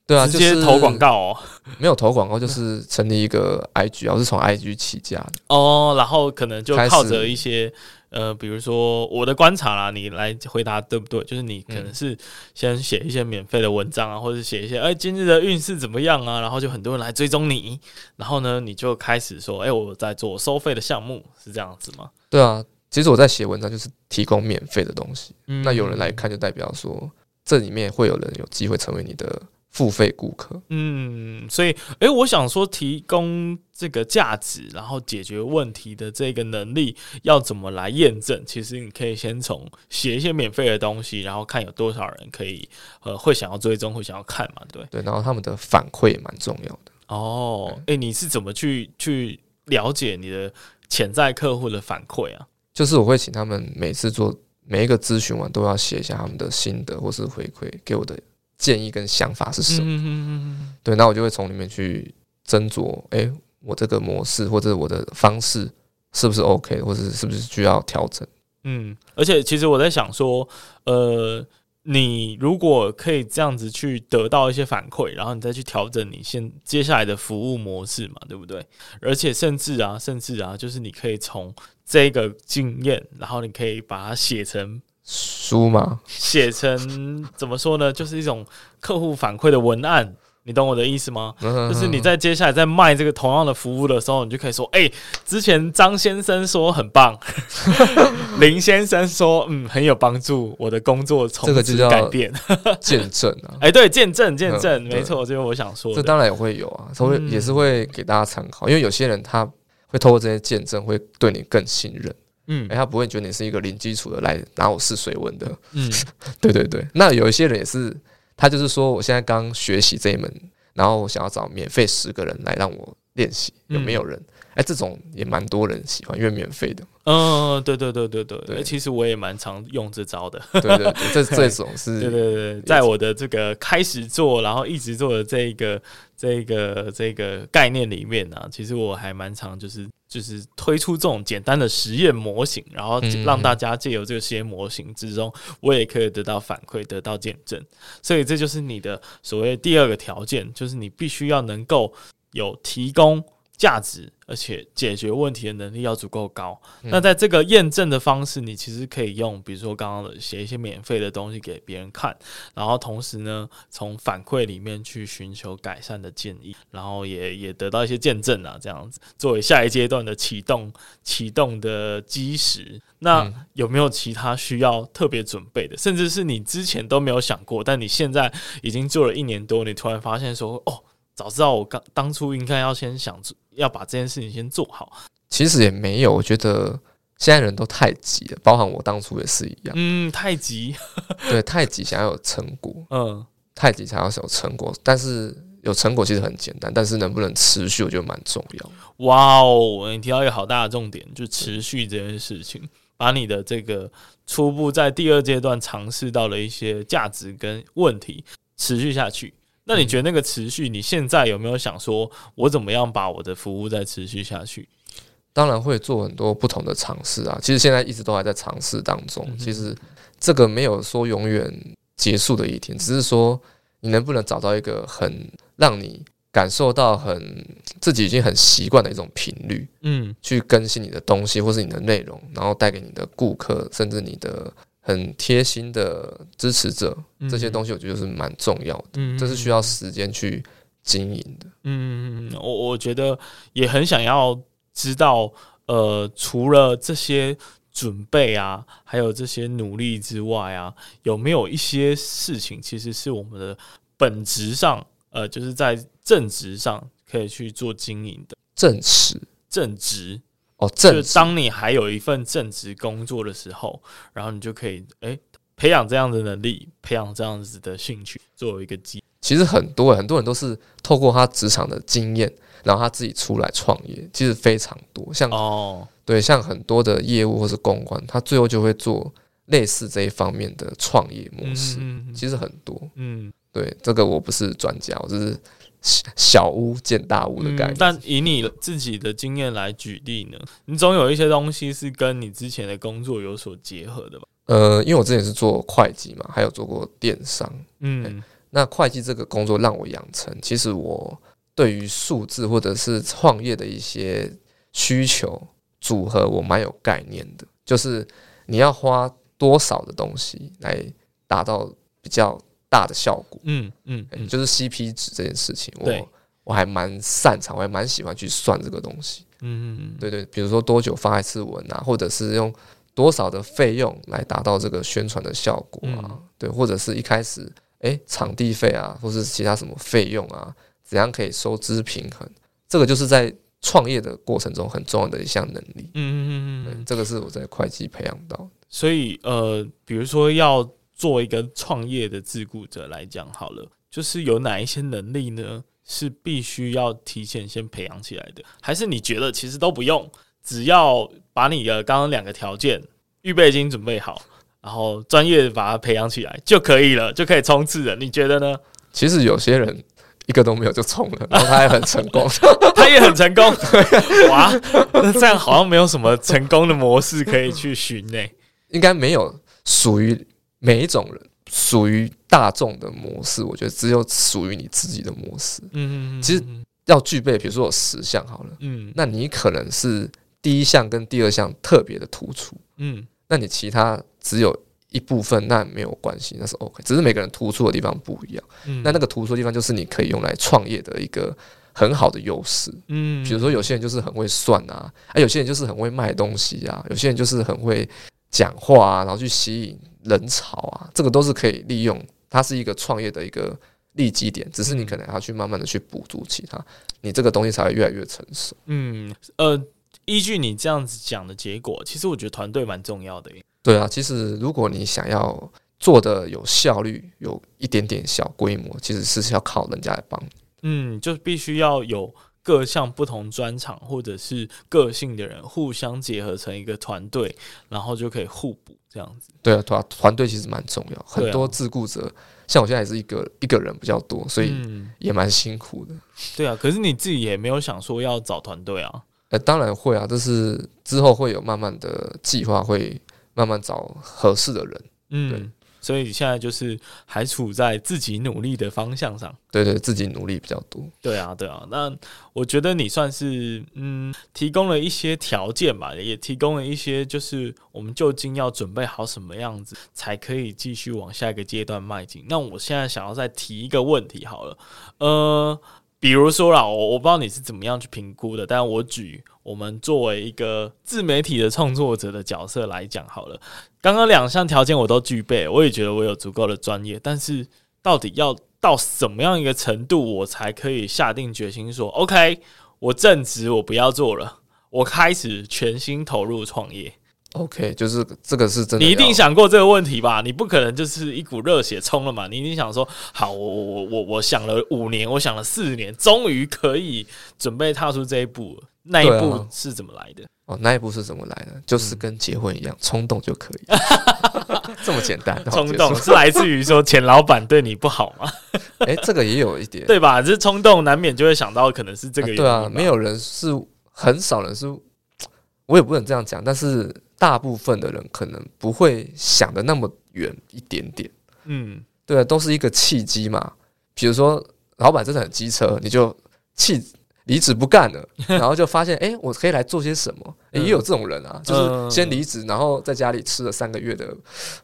对啊，直接投广告哦？没有投广告，就是成立一个 IG，我是从 IG 起家的。哦，然后可能就靠着一些。呃，比如说我的观察啦，你来回答对不对？就是你可能是先写一些免费的文章啊，或者写一些哎今日的运势怎么样啊，然后就很多人来追踪你，然后呢你就开始说哎我在做收费的项目，是这样子吗？对啊，其实我在写文章就是提供免费的东西，嗯，那有人来看就代表说这里面会有人有机会成为你的。付费顾客，嗯，所以，诶，我想说，提供这个价值，然后解决问题的这个能力，要怎么来验证？其实你可以先从写一些免费的东西，然后看有多少人可以，呃，会想要追踪，会想要看嘛，对，对，然后他们的反馈也蛮重要的。哦，诶，你是怎么去去了解你的潜在客户的反馈啊？就是我会请他们每次做每一个咨询完，都要写一下他们的心得或是回馈给我的。建议跟想法是什么？嗯嗯对，那我就会从里面去斟酌，哎、欸，我这个模式或者我的方式是不是 OK，或者是不是需要调整？嗯，而且其实我在想说，呃，你如果可以这样子去得到一些反馈，然后你再去调整你现接下来的服务模式嘛，对不对？而且甚至啊，甚至啊，就是你可以从这个经验，然后你可以把它写成。书嘛？写成怎么说呢？就是一种客户反馈的文案，你懂我的意思吗？就是你在接下来在卖这个同样的服务的时候，你就可以说：“哎、欸，之前张先生说很棒，*laughs* 林先生说嗯很有帮助，我的工作从此改变。”见证啊！*laughs* 哎、欸，对，见证，见证，没错，就是我想说的。这当然也会有啊，他会也是会给大家参考，因为有些人他会透过这些见证，会对你更信任。嗯，哎，他不会觉得你是一个零基础的来拿我试水温的。嗯，*laughs* 对对对。那有一些人也是，他就是说，我现在刚学习这一门，然后我想要找免费十个人来让我练习，有没有人？哎、嗯，这种也蛮多人喜欢，因为免费的。嗯，对对对对对对。其实我也蛮常用这招的。对对对，这 *laughs* 这种是。对对对，在我的这个开始做，然后一直做的这个这个这个概念里面呢、啊，其实我还蛮常就是。就是推出这种简单的实验模型，然后让大家借由这个实验模型之中，我也可以得到反馈，得到见证。所以这就是你的所谓第二个条件，就是你必须要能够有提供。价值，而且解决问题的能力要足够高。嗯、那在这个验证的方式，你其实可以用，比如说刚刚的写一些免费的东西给别人看，然后同时呢，从反馈里面去寻求改善的建议，然后也也得到一些见证啊，这样子作为下一阶段的启动启动的基石。那有没有其他需要特别准备的，甚至是你之前都没有想过，但你现在已经做了一年多，你突然发现说，哦。早知道我刚当初应该要先想要把这件事情先做好。其实也没有，我觉得现在人都太急了，包含我当初也是一样。嗯，太急，对，太急想要有成果，*laughs* 嗯，太急想要有成果。但是有成果其实很简单，但是能不能持续，我觉得蛮重要。哇哦，你提到一个好大的重点，就持续这件事情，把你的这个初步在第二阶段尝试到了一些价值跟问题持续下去。那你觉得那个持续？你现在有没有想说，我怎么样把我的服务再持续下去？当然会做很多不同的尝试啊。其实现在一直都还在尝试当中。其实这个没有说永远结束的一天，只是说你能不能找到一个很让你感受到很自己已经很习惯的一种频率，嗯，去更新你的东西或是你的内容，然后带给你的顾客，甚至你的。很贴心的支持者，这些东西我觉得是蛮重要的，嗯，这是需要时间去经营的。嗯，我我觉得也很想要知道，呃，除了这些准备啊，还有这些努力之外啊，有没有一些事情其实是我们的本职上，呃，就是在正职上可以去做经营的？正职，正职。哦，就是当你还有一份正职工作的时候，然后你就可以哎、欸、培养这样的能力，培养这样子的兴趣，作为一个基。其实很多很多人都是透过他职场的经验，然后他自己出来创业，其实非常多。像哦，对，像很多的业务或是公关，他最后就会做类似这一方面的创业模式。嗯、嗯嗯其实很多，嗯，对，这个我不是专家，我只是。小巫见大巫的概念，嗯，但以你自己的经验来举例呢？你总有一些东西是跟你之前的工作有所结合的吧？呃，因为我之前是做会计嘛，还有做过电商。嗯，欸，那会计这个工作让我养成，其实我对于数字或者是创业的一些需求组合，我蛮有概念的。就是你要花多少的东西来达到比较。大的效果，嗯嗯，嗯，就是 CP 值这件事情，我我还蛮擅长，我还蛮喜欢去算这个东西，嗯嗯嗯，对对，比如说多久发一次文啊，或者是用多少的费用来达到这个宣传的效果啊，嗯、对，或者是一开始，哎、欸，场地费啊，或是其他什么费用啊，怎样可以收支平衡，这个就是在创业的过程中很重要的一项能力，嗯嗯嗯，这个是我在会计培养到的，所以呃，比如说要。作为一个创业的自雇者来讲，好了，就是有哪一些能力呢？是必须要提前先培养起来的，还是你觉得其实都不用，只要把你的刚刚两个条件预备金准备好，然后专业把它培养起来就可以了，就可以冲刺了？你觉得呢？其实有些人一个都没有就冲了，然后他也很成功，他也很成功。哇，那这样好像没有什么成功的模式可以去寻呢？应该没有属于。每一种人属于大众的模式，我觉得只有属于你自己的模式。嗯嗯，其实要具备，比如说有十项好了，嗯，那你可能是第一项跟第二项特别的突出，嗯，那你其他只有一部分，那没有关系，那是 OK。只是每个人突出的地方不一样，嗯，那那个突出的地方就是你可以用来创业的一个很好的优势，嗯，比如说有些人就是很会算啊，啊，有些人就是很会卖东西啊，有些人就是很会讲话啊，然后去吸引。人潮啊，这个都是可以利用，它是一个创业的一个利基点，只是你可能要去慢慢的去补足其他，你这个东西才会越来越成熟。嗯，呃，依据你这样子讲的结果，其实我觉得团队蛮重要的。对啊，其实如果你想要做的有效率，有一点点小规模，其实是要靠人家来帮你。嗯，就必须要有。各项不同专长或者是个性的人互相结合成一个团队，然后就可以互补这样子。对啊，对啊团队其实蛮重要。很多自雇者，像我现在也是一个一个人比较多，所以也蛮辛苦的。对啊，可是你自己也没有想说要找团队啊？呃，当然会啊，就是之后会有慢慢的计划，会慢慢找合适的人。嗯，对。所以现在就是还处在自己努力的方向上，对对，自己努力比较多。对啊，对啊。那我觉得你算是嗯，提供了一些条件吧，也提供了一些，就是我们究竟要准备好什么样子，才可以继续往下一个阶段迈进。那我现在想要再提一个问题好了，呃。比如说啦，我我不知道你是怎么样去评估的，但我举我们作为一个自媒体的创作者的角色来讲好了。刚刚两项条件我都具备，我也觉得我有足够的专业，但是到底要到什么样一个程度，我才可以下定决心说，OK，我正职我不要做了，我开始全心投入创业。OK，就是这个是真的。你一定想过这个问题吧？你不可能就是一股热血冲了嘛？你一定想说，好，我我我我想了五年，我想了四年，终于可以准备踏出这一步。那一步是怎么来的？哦，那一步是怎么来的？就是跟结婚一样，冲动就可以，*laughs* 这么简单。冲动是来自于说前老板对你不好吗？*laughs* 哎，这个也有一点，对吧？这冲动难免就会想到可能是这个原因。对啊，没有人是很少人是，我也不能这样讲，但是。大部分的人可能不会想的那么远一点点，嗯，对啊，都是一个契机嘛。比如说，老板真的很机车，你就弃离职不干了，*laughs* 然后就发现，哎，我可以来做些什么？也有这种人啊，就是先离职，然后在家里吃了三个月的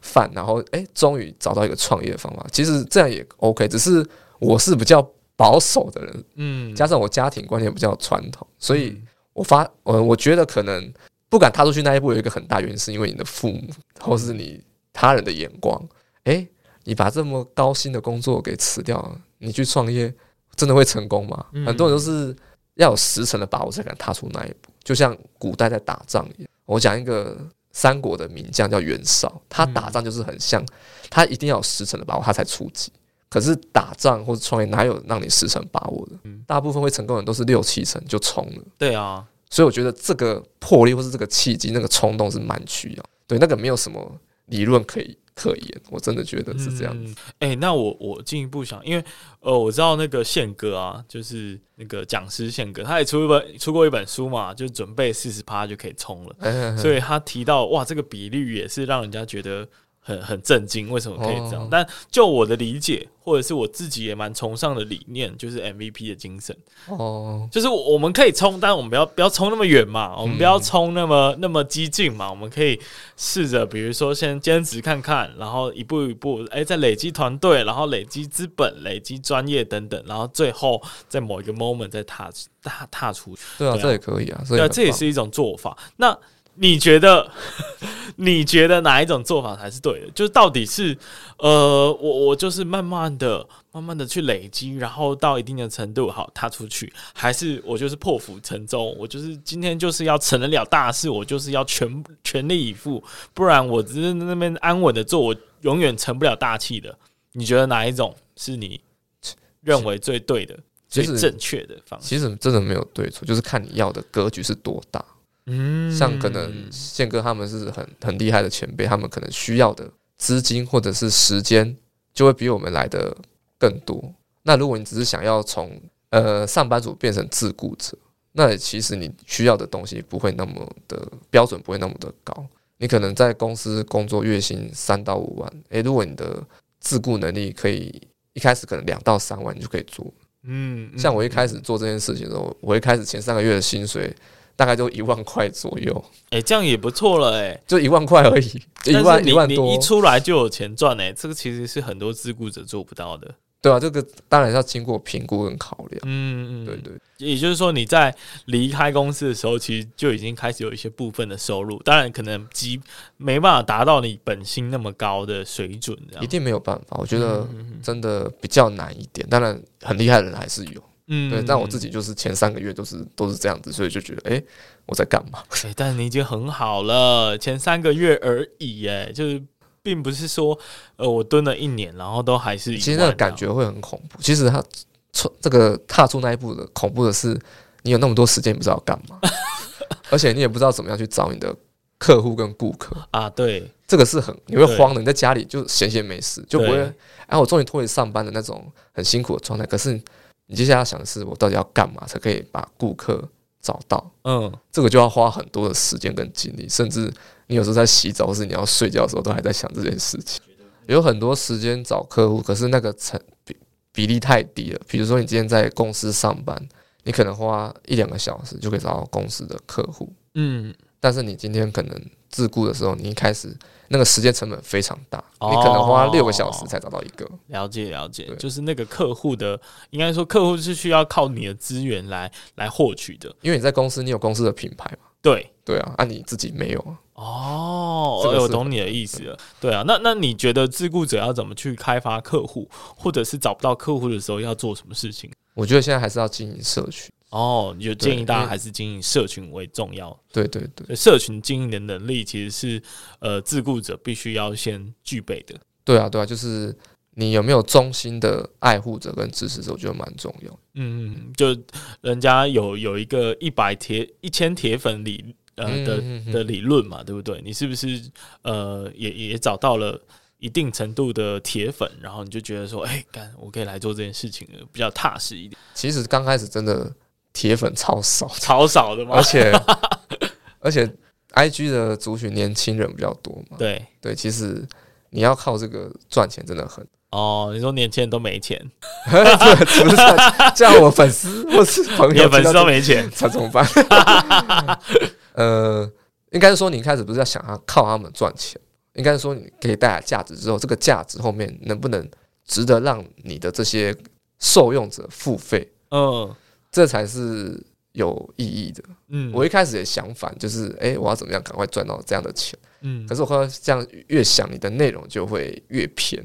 饭，然后哎，终于找到一个创业的方法。其实这样也 OK，只是我是比较保守的人，嗯，加上我家庭观念比较传统，所以我发，我，我觉得可能。不敢踏出去那一步，有一个很大原因，是因为你的父母或是你他人的眼光。诶，你把这么高薪的工作给辞掉了，你去创业，真的会成功吗？很多人都是要有十成的把握才敢踏出那一步。就像古代在打仗一样，我讲一个三国的名将叫袁绍，他打仗就是很像，他一定要有十成的把握，他才出击。可是打仗或者创业，哪有让你十成把握的？大部分会成功的人都是六七成就冲了。对啊。所以我觉得这个魄力或是这个契机，那个冲动是蛮需要。对，那个没有什么理论可以可言，我真的觉得是这样子。哎、嗯欸，那我我进一步想，因为呃，我知道那个宪哥啊，就是那个讲师宪哥，他也出一本出过一本书嘛，就准备四十趴就可以冲了。*laughs* 嘿嘿嘿，所以他提到哇，这个比率也是让人家觉得。很很震惊，为什么可以这样？但就我的理解，或者是我自己也蛮崇尚的理念，就是 MVP 的精神。哦，就是我们可以冲，但我们不要不要冲那么远嘛，我们不要冲那么那么激进嘛。我们可以试着，比如说先兼职看看，然后一步一步，哎、欸，再累积团队，然后累积资本，累积专业等等，然后最后在某一个 moment 再踏踏踏出去。对啊，这也可以啊，对啊，这也是一种做法。那你觉得？*laughs* 你觉得哪一种做法才是对的？就是到底是，呃，我我就是慢慢的、慢慢的去累积，然后到一定的程度，好踏出去，还是我就是破釜沉舟，我就是今天就是要成得了大事，我就是要全全力以赴，不然我只是那边安稳的做，我永远成不了大器的。你觉得哪一种是你认为最对的、最正确的方式？其实真的没有对错，就是看你要的格局是多大。嗯，像可能宪哥他们是很很厉害的前辈，他们可能需要的资金或者是时间就会比我们来的更多。那如果你只是想要从呃上班族变成自雇者，那其实你需要的东西不会那么的标准，不会那么的高。你可能在公司工作月薪三到五万，诶，如果你的自雇能力可以一开始可能两到三万，你就可以做。嗯，像我一开始做这件事情的时候，我一开始前三个月的薪水。大概就一万块左右，哎、欸，这样也不错了、欸，哎，就一万块而已，一万一万多，你一出来就有钱赚，哎，这个其实是很多自雇者做不到的，对啊，这个当然要经过评估跟考量，嗯嗯，对，对对，也就是说你在离开公司的时候，其实就已经开始有一些部分的收入，当然可能即没办法达到你本薪那么高的水准，一定没有办法，我觉得真的比较难一点，当然很厉害的人还是有。嗯，对，但我自己就是前三个月都是都是这样子，所以就觉得，哎、欸，我在干嘛？*laughs* 欸，但是你已经很好了，前三个月而已，哎，就是并不是说，呃，我蹲了一年，然后都还是，其实那个感觉会很恐怖。其实他从这个踏出那一步的恐怖的是，你有那么多时间不知道干嘛，*laughs* 而且你也不知道怎么样去找你的客户跟顾客啊。对，这个是很你会慌的，你在家里就闲闲没事，就不会，哎，我终于脱离上班的那种很辛苦的状态。可是。你接下来要想的是，我到底要干嘛才可以把顾客找到，嗯，这个就要花很多的时间跟精力，甚至你有时候在洗澡或是你要睡觉的时候，都还在想这件事情。有很多时间找客户，可是那个成比比例太低了。比如说，你今天在公司上班，你可能花一两个小时就可以找到公司的客户，嗯，但是你今天可能自雇的时候，你一开始那个时间成本非常大，你可能花六个小时才找到一个。了解了解，就是那个客户的，应该说客户是需要靠你的资源来来获取的，因为你在公司，你有公司的品牌嘛？对对啊，啊你自己没有啊。哦，我懂你的意思了。对啊，那那你觉得自雇者要怎么去开发客户，或者是找不到客户的时候要做什么事情？我觉得现在还是要经营社群。哦，你就建议大家还是经营社群为重要。对对对，社群经营的能力其实是呃自雇者必须要先具备的。对啊，对啊，就是你有没有忠心的爱护者跟支持者，我觉得蛮重要。嗯嗯，就人家有有一个一百铁一千铁粉理。呃的的理论嘛，对不对？你是不是呃也也找到了一定程度的铁粉，然后你就觉得说，哎，干，我可以来做这件事情了，比较踏实一点。其实刚开始真的铁粉超少，超少的嘛。而且 *laughs* 而且，IG 的族群年轻人比较多嘛。对对，其实你要靠这个赚钱真的很。哦，你说年轻人都没钱，*laughs* 对，不是这样，我粉丝或是朋友粉丝都没钱，他怎么办？呃，应该是说你一开始不是要想要靠他们赚钱，应该是说你给带来价值之后，这个价值后面能不能值得让你的这些受用者付费？嗯，这才是有意义的。嗯，我一开始也想反，就是哎、欸，我要怎么样赶快赚到这样的钱？嗯，可是我后来这样越想，你的内容就会越偏，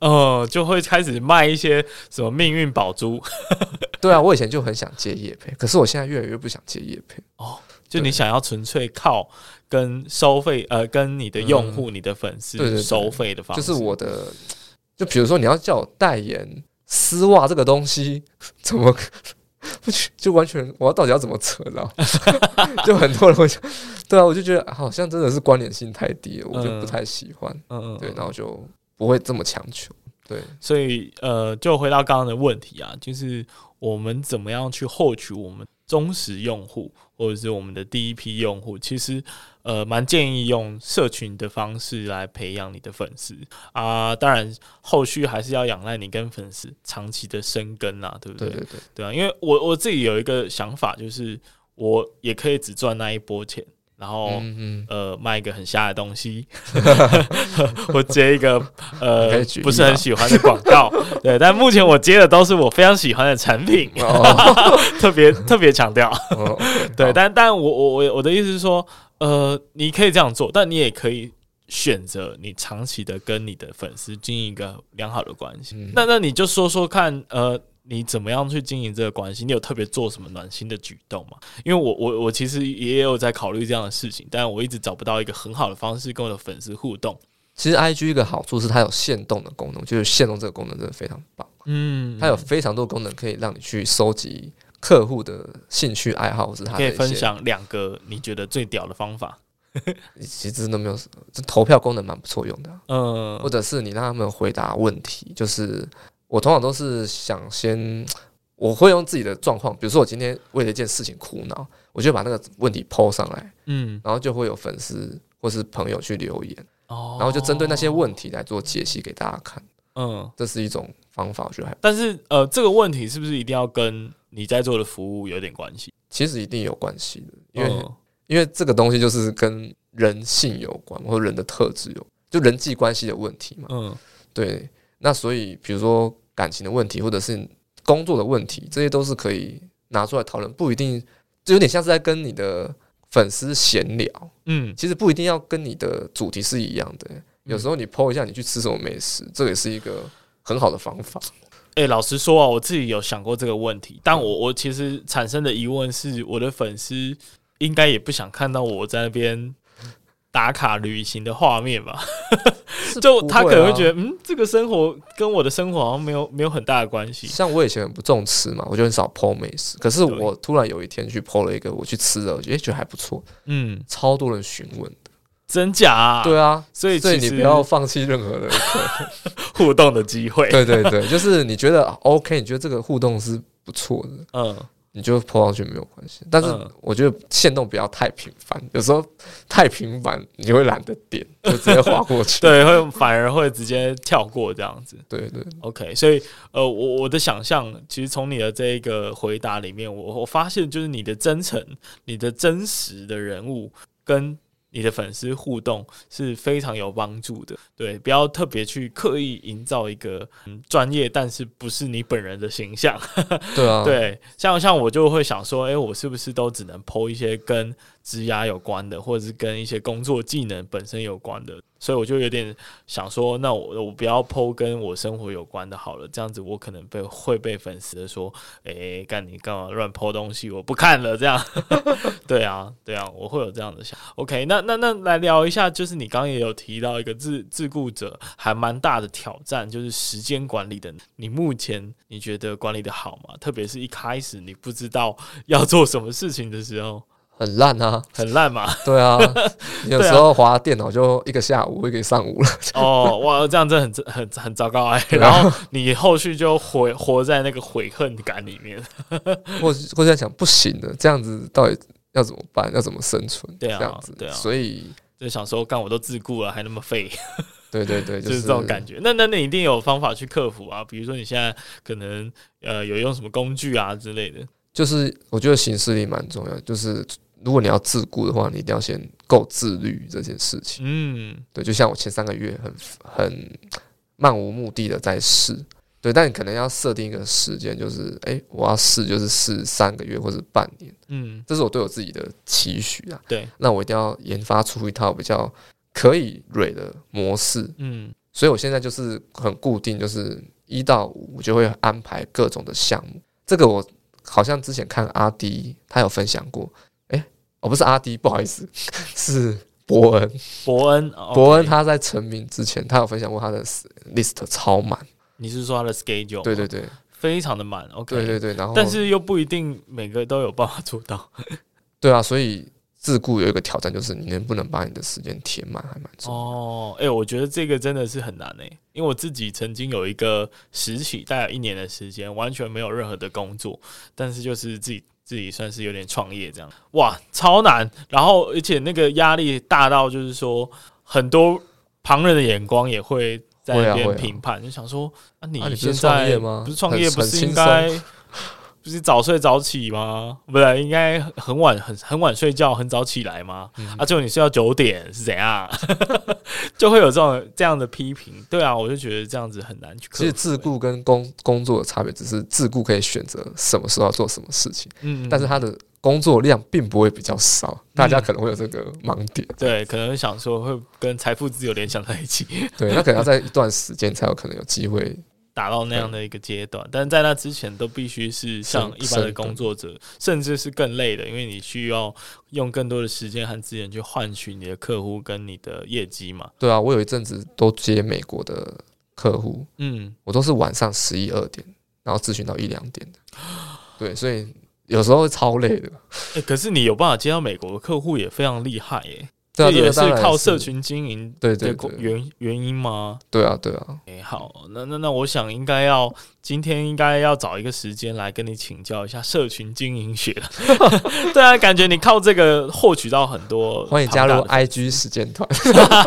哦，就会开始卖一些什么命运宝珠。*laughs* 对啊，我以前就很想接业配，可是我现在越来越不想接业配。哦。就你想要纯粹靠跟收费呃，跟你的用户、嗯、你的粉丝收费的方式，就是我的。就比如说，你要叫我代言丝袜这个东西，*laughs* 怎么 *laughs* 不就完全我要到底要怎么扯呢？*laughs* 就很多人会想，对啊，我就觉得好像真的是关联性太低了，我就不太喜欢。嗯嗯，对，然后就不会这么强求。对，所以呃，就回到刚刚的问题啊，就是我们怎么样去获取我们忠实用户？或者是我们的第一批用户，其实呃蛮建议用社群的方式来培养你的粉丝啊。当然，后续还是要仰赖你跟粉丝长期的生根啊，对不对？对对对，对啊，因为我我自己有一个想法，就是我也可以只赚那一波钱。然后，嗯嗯呃，卖一个很瞎的东西，我接一个呃不是很喜欢的广告，对，但目前我接的都是我非常喜欢的产品，哦、*laughs* 特别特别强调，哦、*laughs* 对，但但我我我我的意思是说，呃，你可以这样做，但你也可以选择你长期的跟你的粉丝经营一个良好的关系。嗯、那那你就说说看，呃。你怎么样去经营这个关系？你有特别做什么暖心的举动吗？因为我我我其实也有在考虑这样的事情，但我一直找不到一个很好的方式跟我的粉丝互动。其实 IG 一个好处是它有限动的功能，就是限动这个功能真的非常棒。嗯，它有非常多功能可以让你去收集客户的兴趣爱好，或是他可以分享两个你觉得最屌的方法。其实都没有，这投票功能蛮不错用的。嗯，或者是你让他们回答问题，就是。我通常都是想先，我会用自己的状况，比如说我今天为了一件事情苦恼，我就把那个问题 po 上来，嗯，然后就会有粉丝或是朋友去留言，哦，然后就针对那些问题来做解析给大家看，嗯，这是一种方法，我觉得还。但是呃，这个问题是不是一定要跟你在做的服务有点关系？其实一定有关系的，因为、嗯、因为这个东西就是跟人性有关，或者人的特质有，就人际关系的问题嘛，嗯，对。那所以，比如说感情的问题，或者是工作的问题，这些都是可以拿出来讨论，不一定，就有点像是在跟你的粉丝闲聊。嗯，其实不一定要跟你的主题是一样的。有时候你 po 一下你去吃什么美食，这也是一个很好的方法。诶，老实说啊，我自己有想过这个问题，但我我其实产生的疑问是，我的粉丝应该也不想看到我在那边。打卡旅行的画面吧，*laughs* 就他可能会觉得，嗯，这个生活跟我的生活好像没有没有很大的关系。像我以前很不重吃嘛，我就很少 po 美食。可是我突然有一天去 po 了一个我去吃了，我觉得觉得还不错，嗯，超多人询问的，真假啊？对啊，所以所以你不要放弃任何的 *laughs* 互动的机会。对对对，就是你觉得 OK，你觉得这个互动是不错的，嗯。你就 po 上去没有关系。但是我觉得线动不要太频繁，有时候太频繁你会懒得点，就直接划过去。*laughs* 对，会反而会直接跳过这样子。对对，OK。所以呃，我我的想象，其实从你的这一个回答里面，我我发现就是你的真诚，你的真实的人物跟。你的粉丝互动是非常有帮助的，对，不要特别去刻意营造一个嗯专业，但是不是你本人的形象，*laughs* 对啊，对，像像我就会想说，诶，我是不是都只能 po 一些跟职涯有关的，或者是跟一些工作技能本身有关的？所以我就有点想说，那我我不要 po 跟我生活有关的好了，这样子我可能被会被粉丝说，哎、欸，干你干嘛乱 po 东西？我不看了，这样。*laughs* 对啊，对啊，我会有这样的想。OK，那那那来聊一下，就是你刚刚也有提到一个自自顾者还蛮大的挑战，就是时间管理的。你目前你觉得管理的好吗？特别是一开始你不知道要做什么事情的时候。很烂啊，很烂嘛。对啊，*laughs* 有时候滑电脑就一个下午，一个上午了。哦，哇，这样真的很很很糟糕哎。然后你后续就活活在那个悔恨感里面，*laughs* 或或在想不行的，这样子到底要怎么办？要怎么生存？对啊，这样子，对啊。所以就想说，干我都自顾了，还那么废。对 *laughs* 对对，就是这种感觉。那那那你一定有方法去克服啊？比如说你现在可能呃有用什么工具啊之类的。就是我觉得形式力蛮重要，就是。如果你要自顾的话，你一定要先够自律这件事情。嗯，对，就像我前三个月很很漫无目的的在试，对，但你可能要设定一个时间，就是哎、欸，我要试就是试三个月或者半年。嗯，这是我对我自己的期许啊。对，那我一定要研发出一套比较可以蕊的模式。嗯，所以我现在就是很固定，就是一到五就会安排各种的项目。这个我好像之前看阿迪他有分享过。我、哦、不是阿迪，不好意思，*laughs* 是伯恩。伯恩，伯恩他在成名之前，他有分享过他的 list 超满。你是说他的 schedule？对对对，非常的满。OK，对对对，然后但是又不一定每个都有办法做到。*laughs* 对啊，所以自顾有一个挑战，就是你能不能把你的时间填满，还蛮重要。哦，哎、欸，我觉得这个真的是很难诶、欸，因为我自己曾经有一个时期，大概一年的时间，完全没有任何的工作，但是就是自己。自己算是有点创业这样，哇，超难，然后而且那个压力大到就是说，很多旁人的眼光也会在那边评判，就想说啊，你现在不是创业，不是应该。不是早睡早起吗？不是，应该很晚很很晚睡觉，很早起来吗？嗯、啊，结果你睡到九点是怎样？*laughs* 就会有这种这样的批评。对啊，我就觉得这样子很难去。其实自雇跟工工作的差别，只是自雇可以选择什么时候要做什么事情，嗯，但是他的工作量并不会比较少。嗯、大家可能会有这个盲点，对，可能想说会跟财富自由联想在一起。对，那可能要在一段时间才有可能有机会。达到那样的一个阶段，但在那之前都必须是像一般的工作者，甚至是更累的，因为你需要用更多的时间和资源去换取你的客户跟你的业绩嘛。对啊，我有一阵子都接美国的客户，嗯，我都是晚上十一二点，然后咨询到一两点的。*gasps* 对，所以有时候会超累的。欸，可是你有办法接到美国的客户也非常厉害耶。这也是靠社群经营对对原原因吗？对啊对啊。哎，好，那那那我想应该要今天应该要找一个时间来跟你请教一下社群经营学。*laughs* 对啊，感觉你靠这个获取到很多。欢迎加入 IG 实践团。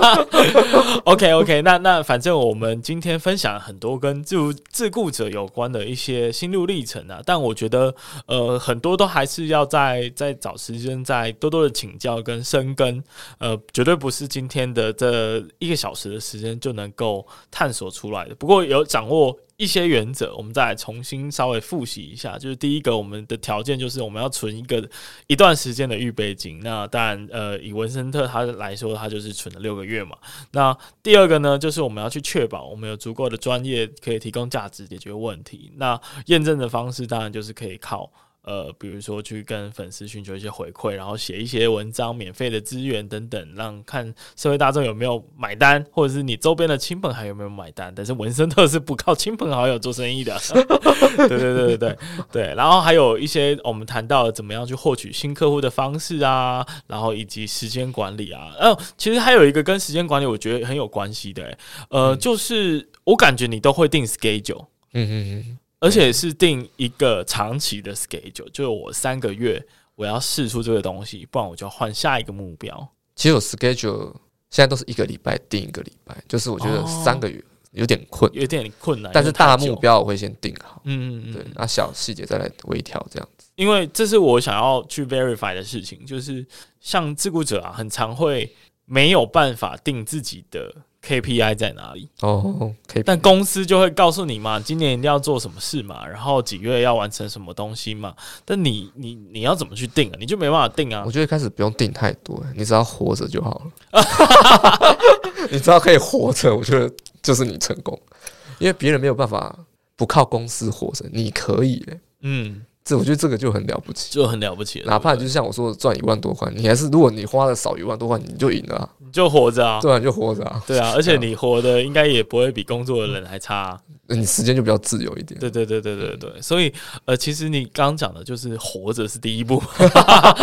*laughs* OK OK，那那反正我们今天分享很多跟自自顾者有关的一些心路历程啊，但我觉得呃很多都还是要再再找时间再多多的请教跟深耕。呃，绝对不是今天的这一个小时的时间就能够探索出来的。不过有掌握一些原则，我们再来重新稍微复习一下。就是第一个，我们的条件就是我们要存一个一段时间的预备金。那当然，呃，以文森特他来说，他就是存了六个月嘛。那第二个呢，就是我们要去确保我们有足够的专业可以提供价值解决问题。那验证的方式当然就是可以靠。呃，比如说去跟粉丝寻求一些回馈，然后写一些文章、免费的资源等等，让看社会大众有没有买单，或者是你周边的亲朋还有没有买单。但是文森特是不靠亲朋好友做生意的，*laughs* 对对对对对对。然后还有一些我们谈到了怎么样去获取新客户的方式啊，然后以及时间管理啊。呃，其实还有一个跟时间管理我觉得很有关系的，呃，嗯、就是我感觉你都会定 schedule。嗯嗯嗯。而且是定一个长期的 schedule，就是我三个月我要试出这个东西，不然我就要换下一个目标。其实我 schedule 现在都是一个礼拜定一个礼拜，就是我觉得三个月有点困，有点困难。但是大目标我会先定好，嗯嗯嗯，对，那小细节再来微调这样子。因为这是我想要去 verify 的事情，就是像自雇者啊，很常会没有办法定自己的。KPI 在哪里？哦但公司就会告诉你嘛，今年一定要做什么事嘛，然后几月要完成什么东西嘛。但你你你要怎么去定啊？你就没办法定啊。我觉得一开始不用定太多，你只要活着就好了。*laughs* 你只要可以活着，我觉得就是你成功。因为别人没有办法不靠公司活着，你可以欸。嗯。这我觉得这个就很了不起，就很了不起了。哪怕就像我说的赚一万多块，你还是如果你花的少一万多块，你就赢了啊，你就活着啊，对啊，你就活着啊，对啊，而且你活的应该也不会比工作的人还差啊，你时间就比较自由一点。对对对对对对，所以呃，其实你刚刚讲的就是活着是第一步，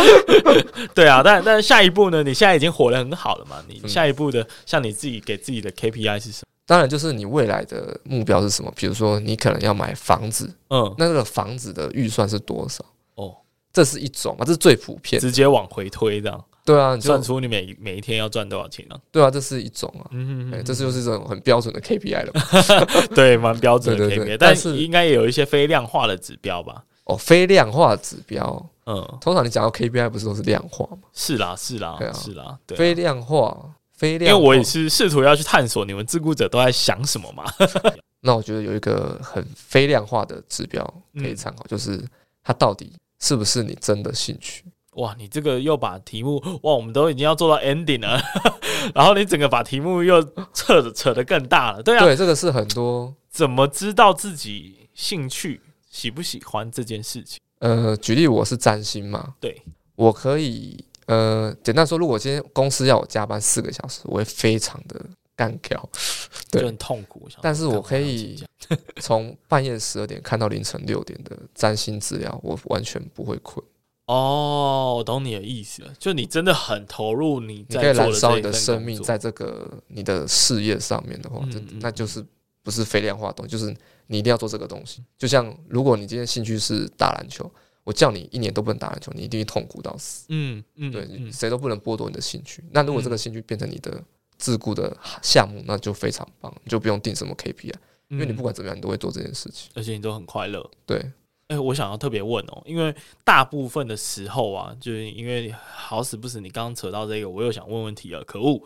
*laughs* 对啊，但但下一步呢？你现在已经活得很好了嘛？你下一步的像你自己给自己的 KPI 是什么？当然，就是你未来的目标是什么？比如说，你可能要买房子，嗯，那这个房子的预算是多少？哦，这是一种啊，这是最普遍，直接往回推这样。对啊，你算出你每每一天要赚多少钱啊？对啊，这是一种啊，嗯嗯，这是就是一种很标准的 KPI 了，*laughs* 对，蛮标准的 KPI，但是应该也有一些非量化的指标吧？哦，非量化指标，嗯，通常你讲到 KPI 不是都是量化吗？是啦，是啦，是啦，非量化。非量，因为我也是试图要去探索你们自顾者都在想什么嘛。*laughs* 那我觉得有一个很非量化的指标可以参考，嗯、就是它到底是不是你真的兴趣？哇，你这个又把题目哇，我们都已经要做到 ending 了，*laughs* 然后你整个把题目又扯的扯得更大了。对啊，对，这个是很多怎么知道自己兴趣喜不喜欢这件事情？呃，举例我是占星嘛，对，我可以。呃，简单说，如果今天公司要我加班四个小时，我会非常的干掉，*laughs* 对，就很痛苦。但是我可以从半夜十二点看到凌晨六点的占星资料，我完全不会困。哦，我懂你的意思了，就你真的很投入，你在可以燃烧你的生命在这个你的事业上面的话，嗯嗯嗯，那就是不是非量化的东西，就是你一定要做这个东西。就像如果你今天兴趣是打篮球。我叫你一年都不能打篮球，你一定会痛苦到死。嗯嗯，对，谁都不能剥夺你的兴趣。那如果这个兴趣变成你的自雇的项目，那就非常棒，你就不用定什么 KPI，因为你不管怎么样，你都会做这件事情，而且你都很快乐。对。哎、欸，我想要特别问哦，因为大部分的时候啊，就是因为好死不死，你刚刚扯到这个，我又想问问题了，可恶！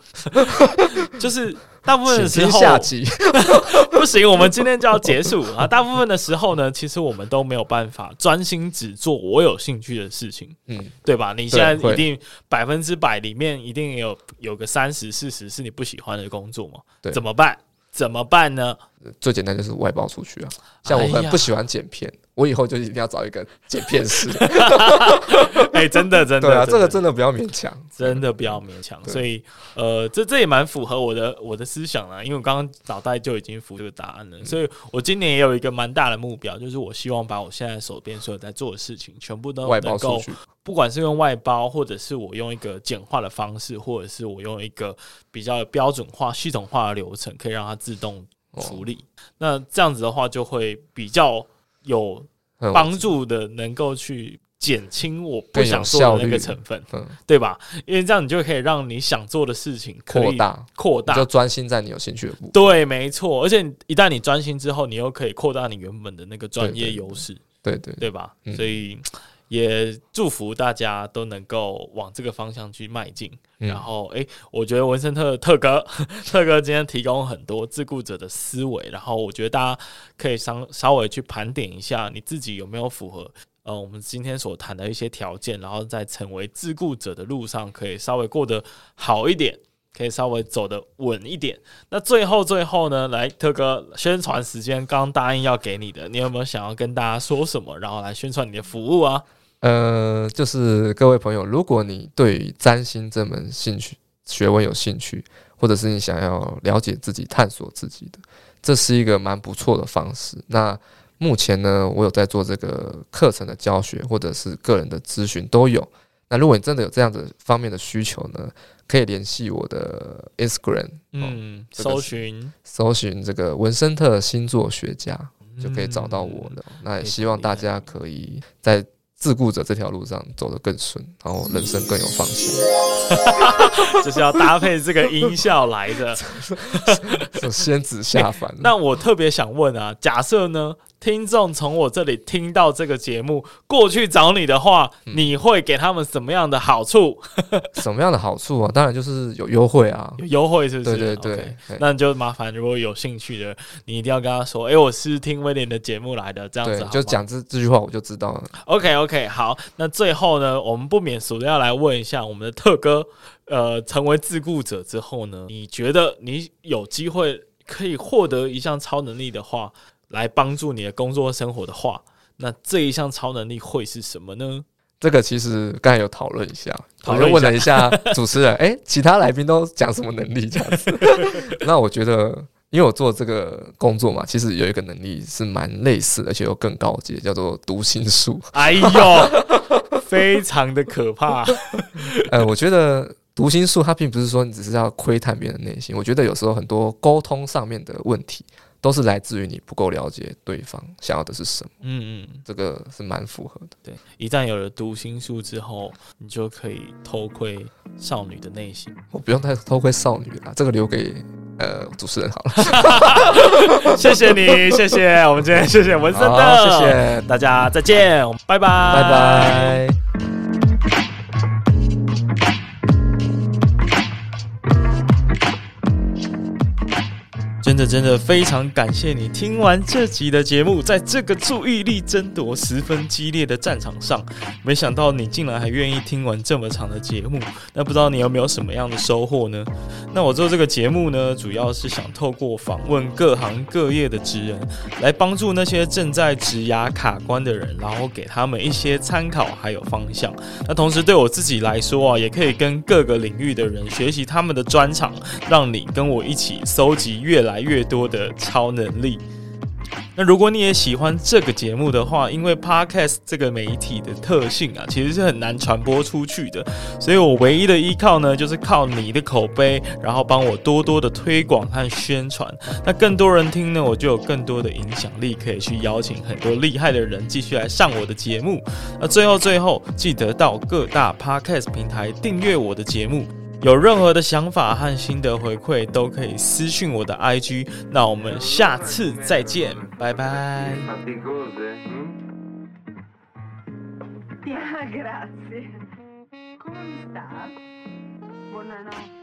*laughs* 就是大部分的时候，下集 *laughs* 不行，我们今天就要结束啊。大部分的时候呢，其实我们都没有办法专心只做我有兴趣的事情，嗯，对吧？你现在一定百分之百里面一定有有个三十四十是你不喜欢的工作嘛？对，怎么办？怎么办呢？最简单就是外包出去啊。像我很不喜欢剪片。我以后就一定要找一个剪片师。*laughs* 哎，真的，*laughs* 真的，对啊，这个真的不要勉强，真的不要勉强。*laughs* 所以，呃，这这也蛮符合我的我的思想啦，因为我刚刚脑袋就已经浮这个答案了。所以我今年也有一个蛮大的目标，就是我希望把我现在手边所有在做的事情，全部都能够，不管是用外包，或者是我用一个简化的方式，或者是我用一个比较标准化、系统化的流程，可以让它自动处理。那这样子的话，就会比较。有帮助的，能够去减轻我不想做的那个成分，嗯，对吧？因为这样你就可以让你想做的事情扩大，扩大，就专心在你有兴趣的部分。对，没错。而且一旦你专心之后，你又可以扩大你原本的那个专业优势，对对对吧？所以。也祝福大家都能够往这个方向去迈进。嗯、然后，诶、欸，我觉得文森特特哥 *laughs* 特哥今天提供很多自雇者的思维，然后我觉得大家可以稍稍微去盘点一下，你自己有没有符合呃我们今天所谈的一些条件，然后在成为自雇者的路上，可以稍微过得好一点。可以稍微走得稳一点。那最后最后呢，来特哥宣传时间，刚刚答应要给你的，你有没有想要跟大家说什么，然后来宣传你的服务啊？呃，就是各位朋友，如果你对于占星这门兴趣学问有兴趣，或者是你想要了解自己、探索自己的，这是一个蛮不错的方式。那目前呢，我有在做这个课程的教学，或者是个人的咨询都有。那如果你真的有这样子方面的需求呢，可以联系我的 Instagram，嗯，搜寻搜寻这个文森特星座学家，就可以找到我了。那也希望大家可以在自顾者这条路上走得更顺，然后人生更有方向。*laughs* 就是要搭配这个音效来的，*laughs* 仙子下凡。*laughs* 那我特别想问啊，假设呢？听众从我这里听到这个节目过去找你的话，嗯、你会给他们什么样的好处？*laughs* 什么样的好处啊？当然就是有优惠啊，有优惠是不是？对对对，okay, 那就麻烦如果有兴趣的，你一定要跟他说，哎、欸，我是听威廉的节目来的，这样子好，就讲这这句话我就知道了。OK OK，好，那最后呢，我们不免俗的要来问一下我们的特哥，呃，成为自顾者之后呢，你觉得你有机会可以获得一项超能力的话？来帮助你的工作生活的话，那这一项超能力会是什么呢？这个其实刚才有讨论一下，讨论问了一下主持人，哎、欸，其他来宾都讲什么能力这样子？*laughs* 那我觉得，因为我做这个工作嘛，其实有一个能力是蛮类似，而且又更高级，叫做读心术。哎呦，*laughs* 非常的可怕。*laughs* 呃，我觉得读心术它并不是说你只是要窥探别人的内心，我觉得有时候很多沟通上面的问题。都是来自于你不够了解对方想要的是什么。嗯嗯，这个是蛮符合的。对，一旦有了读心术之后，你就可以偷窥少女的内心。我不用太偷窥少女了，这个留给呃主持人好了。*laughs* 谢谢你，谢谢我们今天谢谢文森特，谢谢大家，再见，拜拜，拜拜。的真的非常感谢你听完这集的节目，在这个注意力争夺十分激烈的战场上，没想到你竟然还愿意听完这么长的节目。那不知道你有没有什么样的收获呢？*laughs* 那我做这个节目呢，主要是想透过访问各行各业的职人，来帮助那些正在职涯卡关的人，然后给他们一些参考还有方向。那同时对我自己来说啊，也可以跟各个领域的人学习他们的专长，让你跟我一起搜集越来越越多的超能力。那如果你也喜欢这个节目的话，因为 Podcast 这个媒体的特性啊，其实是很难传播出去的，所以我唯一的依靠呢，就是靠你的口碑，然后帮我多多的推广和宣传。那更多人听呢，我就有更多的影响力，可以去邀请很多厉害的人继续来上我的节目。那最后最后，记得到各大 Podcast 平台订阅我的节目。有任何的想法和心得回馈，都可以私信我的 IG。那我们下次再见，拜拜。*laughs*